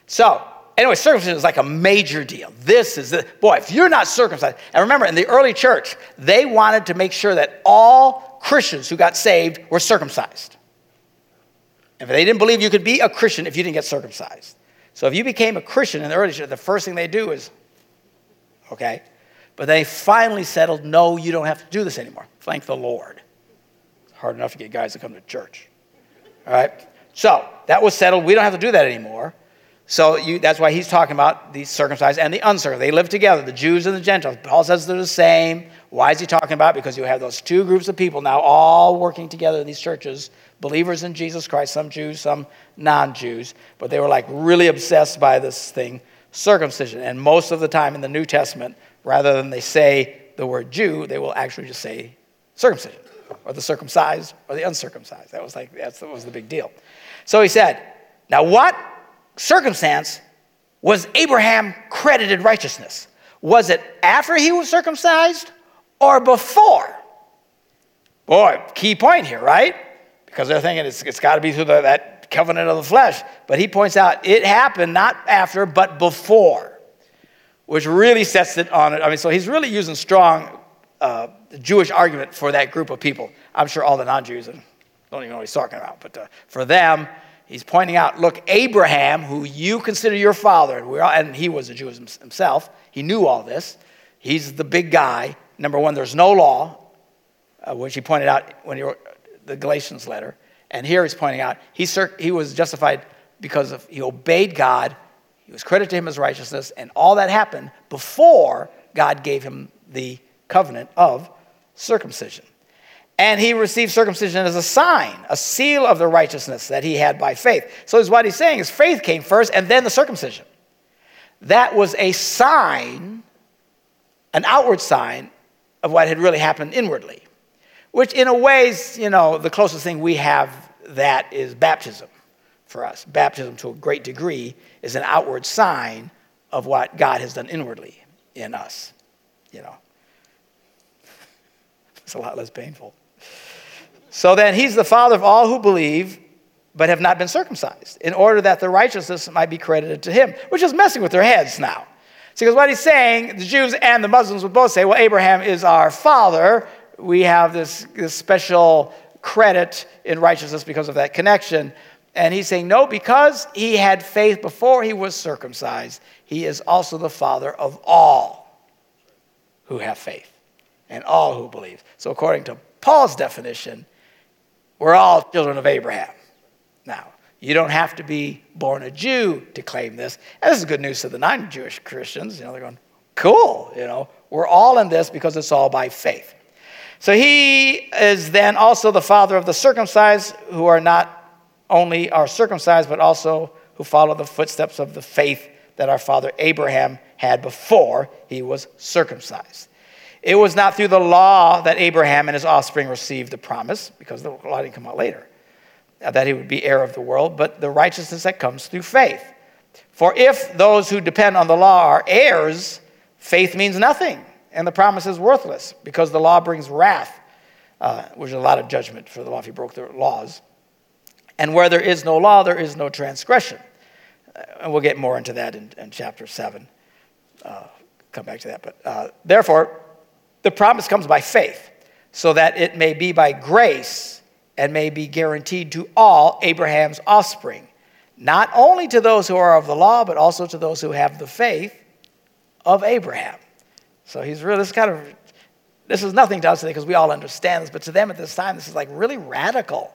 so, Anyway, circumcision is like a major deal. This is the, boy, if you're not circumcised, and remember in the early church, they wanted to make sure that all Christians who got saved were circumcised. If they didn't believe you could be a Christian if you didn't get circumcised. So if you became a Christian in the early church, the first thing they do is, okay? But they finally settled, no, you don't have to do this anymore. Thank the Lord. It's hard enough to get guys to come to church. All right? So that was settled. We don't have to do that anymore. So you, that's why he's talking about the circumcised and the uncircumcised. They live together, the Jews and the Gentiles. Paul says they're the same. Why is he talking about? Because you have those two groups of people now all working together in these churches, believers in Jesus Christ, some Jews, some non Jews. But they were like really obsessed by this thing, circumcision. And most of the time in the New Testament, rather than they say the word Jew, they will actually just say circumcision, or the circumcised, or the uncircumcised. That was like, that was the big deal. So he said, now what circumstance was Abraham credited righteousness? Was it after he was circumcised or before? Boy, key point here, right? Because they're thinking it's, it's got to be through the, that covenant of the flesh. But he points out it happened not after, but before, which really sets it on it. I mean, so he's really using strong uh, Jewish argument for that group of people. I'm sure all the non Jews don't even know what he's talking about, but uh, for them, He's pointing out, look, Abraham, who you consider your father, and he was a Jew himself, he knew all this. He's the big guy. Number one, there's no law, uh, which he pointed out when he wrote the Galatians letter. And here he's pointing out he, he was justified because of, he obeyed God, he was credited to him as righteousness, and all that happened before God gave him the covenant of circumcision. And he received circumcision as a sign, a seal of the righteousness that he had by faith. So is what he's saying is faith came first and then the circumcision. That was a sign, an outward sign of what had really happened inwardly. Which, in a ways, you know, the closest thing we have that is baptism for us. Baptism, to a great degree, is an outward sign of what God has done inwardly in us. You know, *laughs* it's a lot less painful. So then he's the father of all who believe but have not been circumcised, in order that the righteousness might be credited to him, which is messing with their heads now. Because what he's saying, the Jews and the Muslims would both say, well, Abraham is our father. We have this, this special credit in righteousness because of that connection. And he's saying, no, because he had faith before he was circumcised, he is also the father of all who have faith and all who believe. So, according to Paul's definition, we're all children of Abraham. Now, you don't have to be born a Jew to claim this. And this is good news to the non Jewish Christians. You know, they're going, cool, you know, we're all in this because it's all by faith. So he is then also the father of the circumcised who are not only are circumcised, but also who follow the footsteps of the faith that our father Abraham had before he was circumcised. It was not through the law that Abraham and his offspring received the promise, because the law didn't come out later, that he would be heir of the world, but the righteousness that comes through faith. For if those who depend on the law are heirs, faith means nothing, and the promise is worthless because the law brings wrath, uh, which is a lot of judgment for the law if you broke the laws. And where there is no law, there is no transgression. Uh, and we'll get more into that in, in chapter 7. Uh, come back to that. But uh, therefore, the promise comes by faith, so that it may be by grace and may be guaranteed to all Abraham's offspring, not only to those who are of the law, but also to those who have the faith of Abraham. So he's really, this kind of, this is nothing to us today because we all understand this, but to them at this time, this is like really radical.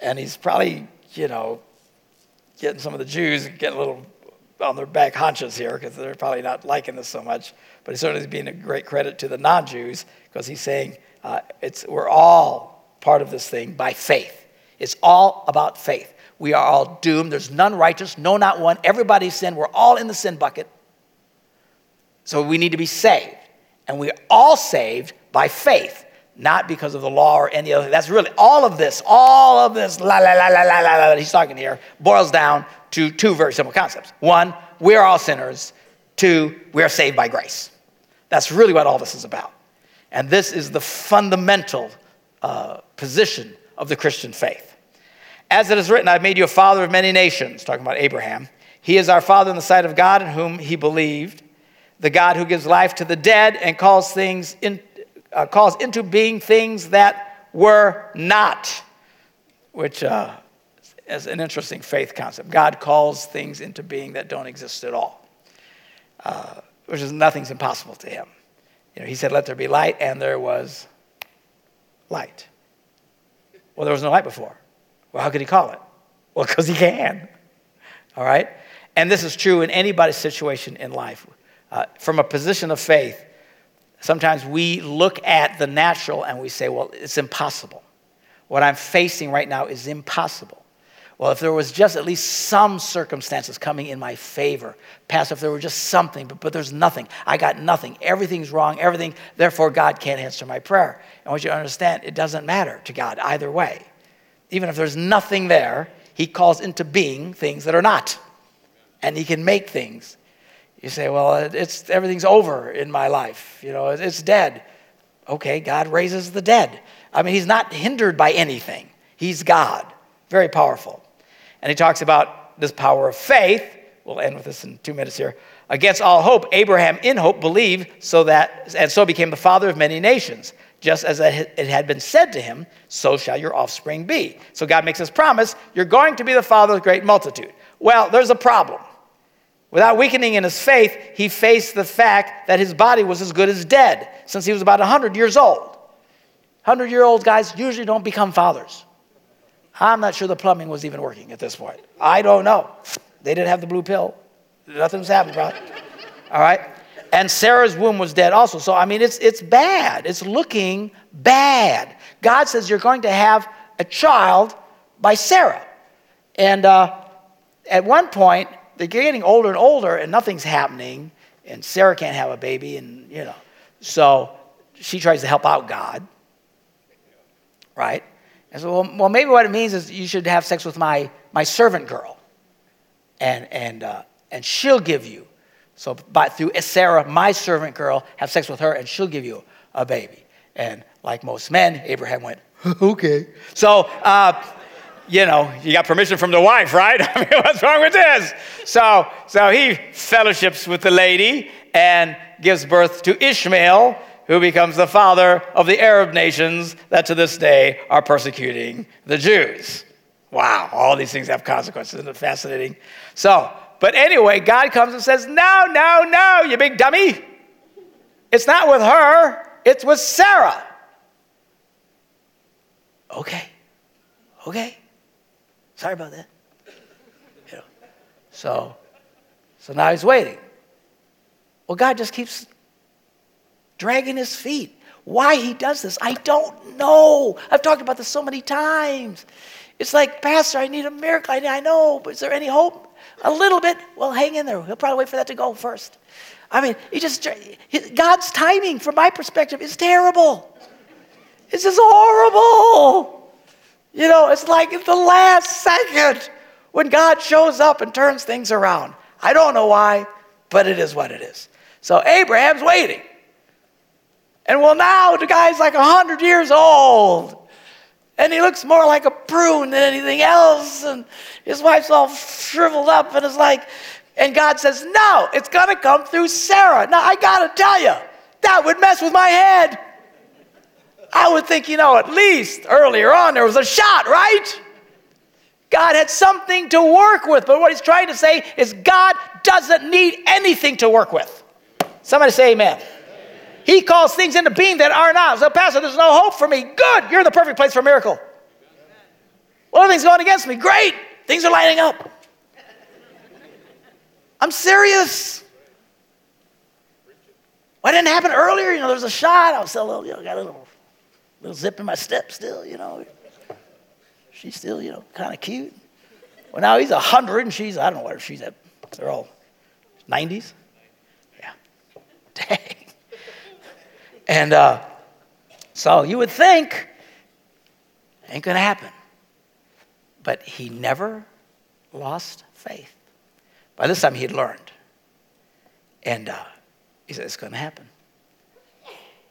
And he's probably, you know, getting some of the Jews getting a little on their back haunches here because they're probably not liking this so much. But he's certainly being a great credit to the non Jews because he's saying uh, it's, we're all part of this thing by faith. It's all about faith. We are all doomed. There's none righteous, no, not one. Everybody's sin. We're all in the sin bucket. So we need to be saved. And we're all saved by faith, not because of the law or any other. That's really all of this, all of this, la la la la la la, la he's talking here, boils down to two very simple concepts. One, we're all sinners. Two, we are saved by grace. That's really what all this is about. And this is the fundamental uh, position of the Christian faith. As it is written, I've made you a father of many nations, talking about Abraham. He is our father in the sight of God in whom he believed the God who gives life to the dead and calls things in, uh, calls into being things that were not, which uh, is an interesting faith concept. God calls things into being that don't exist at all, uh, which is nothing's impossible to him. You know, he said, "Let there be light," and there was light. Well, there was no light before. Well, how could he call it? Well, because he can. All right? And this is true in anybody's situation in life uh, from a position of faith, sometimes we look at the natural and we say, well, it's impossible. What I'm facing right now is impossible. Well, if there was just at least some circumstances coming in my favor, Pastor, if there were just something, but, but there's nothing. I got nothing. Everything's wrong, everything. Therefore, God can't answer my prayer. And what you understand, it doesn't matter to God either way. Even if there's nothing there, He calls into being things that are not. And He can make things you say, well, it's, everything's over in my life. You know, it's dead. Okay, God raises the dead. I mean, he's not hindered by anything. He's God, very powerful. And he talks about this power of faith. We'll end with this in two minutes here. Against all hope, Abraham in hope believed so that, and so became the father of many nations. Just as it had been said to him, so shall your offspring be. So God makes this promise you're going to be the father of a great multitude. Well, there's a problem. Without weakening in his faith, he faced the fact that his body was as good as dead since he was about 100 years old. 100 year old guys usually don't become fathers. I'm not sure the plumbing was even working at this point. I don't know. They didn't have the blue pill. Nothing's happened, bro. All right? And Sarah's womb was dead also. So, I mean, it's, it's bad. It's looking bad. God says you're going to have a child by Sarah. And uh, at one point, they're getting older and older and nothing's happening and sarah can't have a baby and you know. So she tries to help out god. Right? And so well, well maybe what it means is you should have sex with my my servant girl. And and uh, and she'll give you. So by through sarah my servant girl have sex with her and she'll give you a baby. And like most men abraham went *laughs* okay. So uh, you know, you got permission from the wife, right? *laughs* I mean, what's wrong with this? So, so he fellowships with the lady and gives birth to Ishmael, who becomes the father of the Arab nations that to this day are persecuting the Jews. Wow, all these things have consequences. Isn't it fascinating? So, but anyway, God comes and says, No, no, no, you big dummy. It's not with her, it's with Sarah. Okay, okay. Sorry about that. You know. So, so now he's waiting. Well, God just keeps dragging his feet. Why he does this, I don't know. I've talked about this so many times. It's like, Pastor, I need a miracle. I know, but is there any hope? A little bit. Well, hang in there. He'll probably wait for that to go first. I mean, he just God's timing, from my perspective, is terrible. It's just horrible. You know, it's like at the last second when God shows up and turns things around. I don't know why, but it is what it is. So Abraham's waiting. And well, now the guy's like 100 years old. And he looks more like a prune than anything else. And his wife's all shriveled up and is like, and God says, no, it's going to come through Sarah. Now, I got to tell you, that would mess with my head. I would think, you know, at least earlier on there was a shot, right? God had something to work with. But what he's trying to say is God doesn't need anything to work with. Somebody say amen. He calls things into being that are not. So, Pastor, there's no hope for me. Good. You're in the perfect place for a miracle. Well, everything's going against me. Great. Things are lining up. I'm serious. Why didn't it happen earlier? You know, there was a shot. I was still a little, you know, got a little, little zip in my step still, you know. She's still, you know, kind of cute. Well, now he's 100 and she's, I don't know where she's at. They're all 90s? Yeah. *laughs* Dang. And uh, so you would think, ain't going to happen. But he never lost faith. By this time, he had learned. And uh, he said, It's going to happen.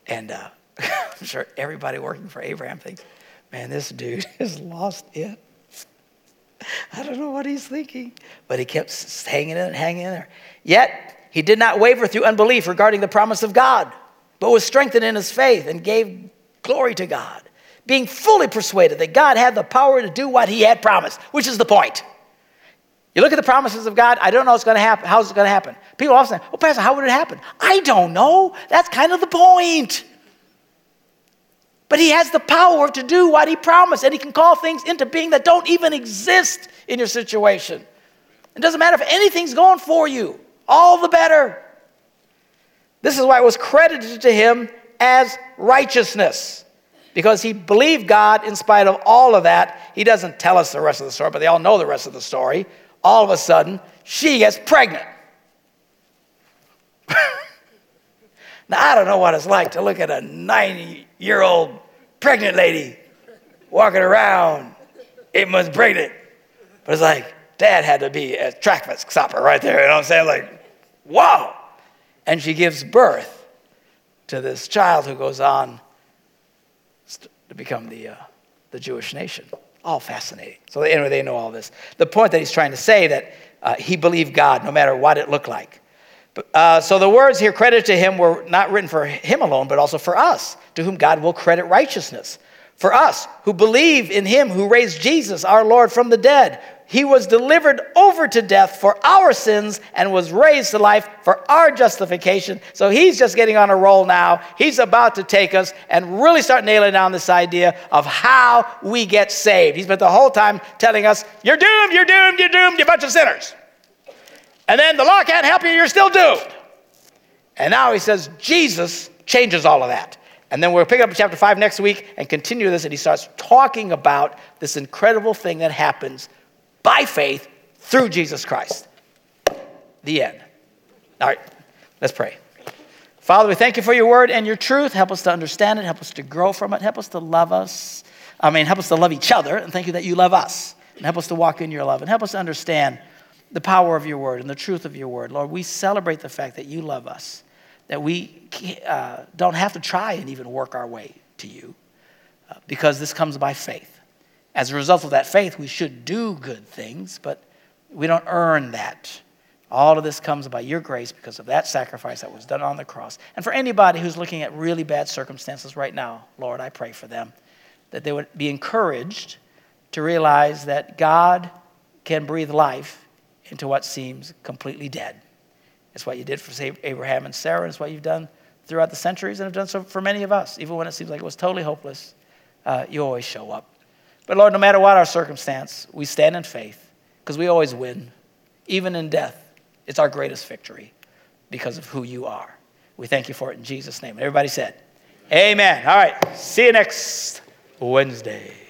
And uh, *laughs* I'm sure everybody working for Abraham thinks, Man, this dude *laughs* has lost it. *laughs* I don't know what he's thinking, but he kept hanging in and hanging in there. Yet, he did not waver through unbelief regarding the promise of God, but was strengthened in his faith and gave glory to God, being fully persuaded that God had the power to do what he had promised, which is the point. You look at the promises of God, I don't know what's going to happen. How's it going to happen? People often say, Oh, Pastor, how would it happen? I don't know. That's kind of the point. But he has the power to do what he promised, and he can call things into being that don't even exist in your situation. It doesn't matter if anything's going for you, all the better. This is why it was credited to him as righteousness because he believed God in spite of all of that. He doesn't tell us the rest of the story, but they all know the rest of the story. All of a sudden, she gets pregnant. *laughs* now, I don't know what it's like to look at a 90 year old pregnant lady walking around, eight months pregnant. But it's like, dad had to be a track stopper right there. You know what I'm saying? Like, wow. And she gives birth to this child who goes on to become the, uh, the Jewish nation. All fascinating. So anyway, they know all this. The point that he's trying to say that uh, he believed God no matter what it looked like. Uh, so the words here credited to him were not written for him alone, but also for us, to whom God will credit righteousness. For us who believe in him who raised Jesus, our Lord, from the dead, he was delivered over to death for our sins and was raised to life for our justification. So he's just getting on a roll now. He's about to take us and really start nailing down this idea of how we get saved. He's been the whole time telling us, You're doomed, you're doomed, you're doomed, you're a bunch of sinners. And then the law can't help you, you're still doomed. And now he says, Jesus changes all of that. And then we'll pick up chapter 5 next week and continue this. And he starts talking about this incredible thing that happens by faith through Jesus Christ. The end. All right, let's pray. Father, we thank you for your word and your truth. Help us to understand it. Help us to grow from it. Help us to love us. I mean, help us to love each other. And thank you that you love us. And help us to walk in your love. And help us to understand the power of your word and the truth of your word. Lord, we celebrate the fact that you love us, that we uh, don't have to try and even work our way to you uh, because this comes by faith. As a result of that faith, we should do good things, but we don't earn that. All of this comes by your grace because of that sacrifice that was done on the cross. And for anybody who's looking at really bad circumstances right now, Lord, I pray for them that they would be encouraged to realize that God can breathe life into what seems completely dead. It's what you did for Abraham and Sarah, and it's what you've done throughout the centuries and have done so for many of us. Even when it seems like it was totally hopeless, uh, you always show up. But Lord, no matter what our circumstance, we stand in faith because we always win. Even in death, it's our greatest victory because of who you are. We thank you for it in Jesus' name. Everybody said, Amen. All right. See you next Wednesday.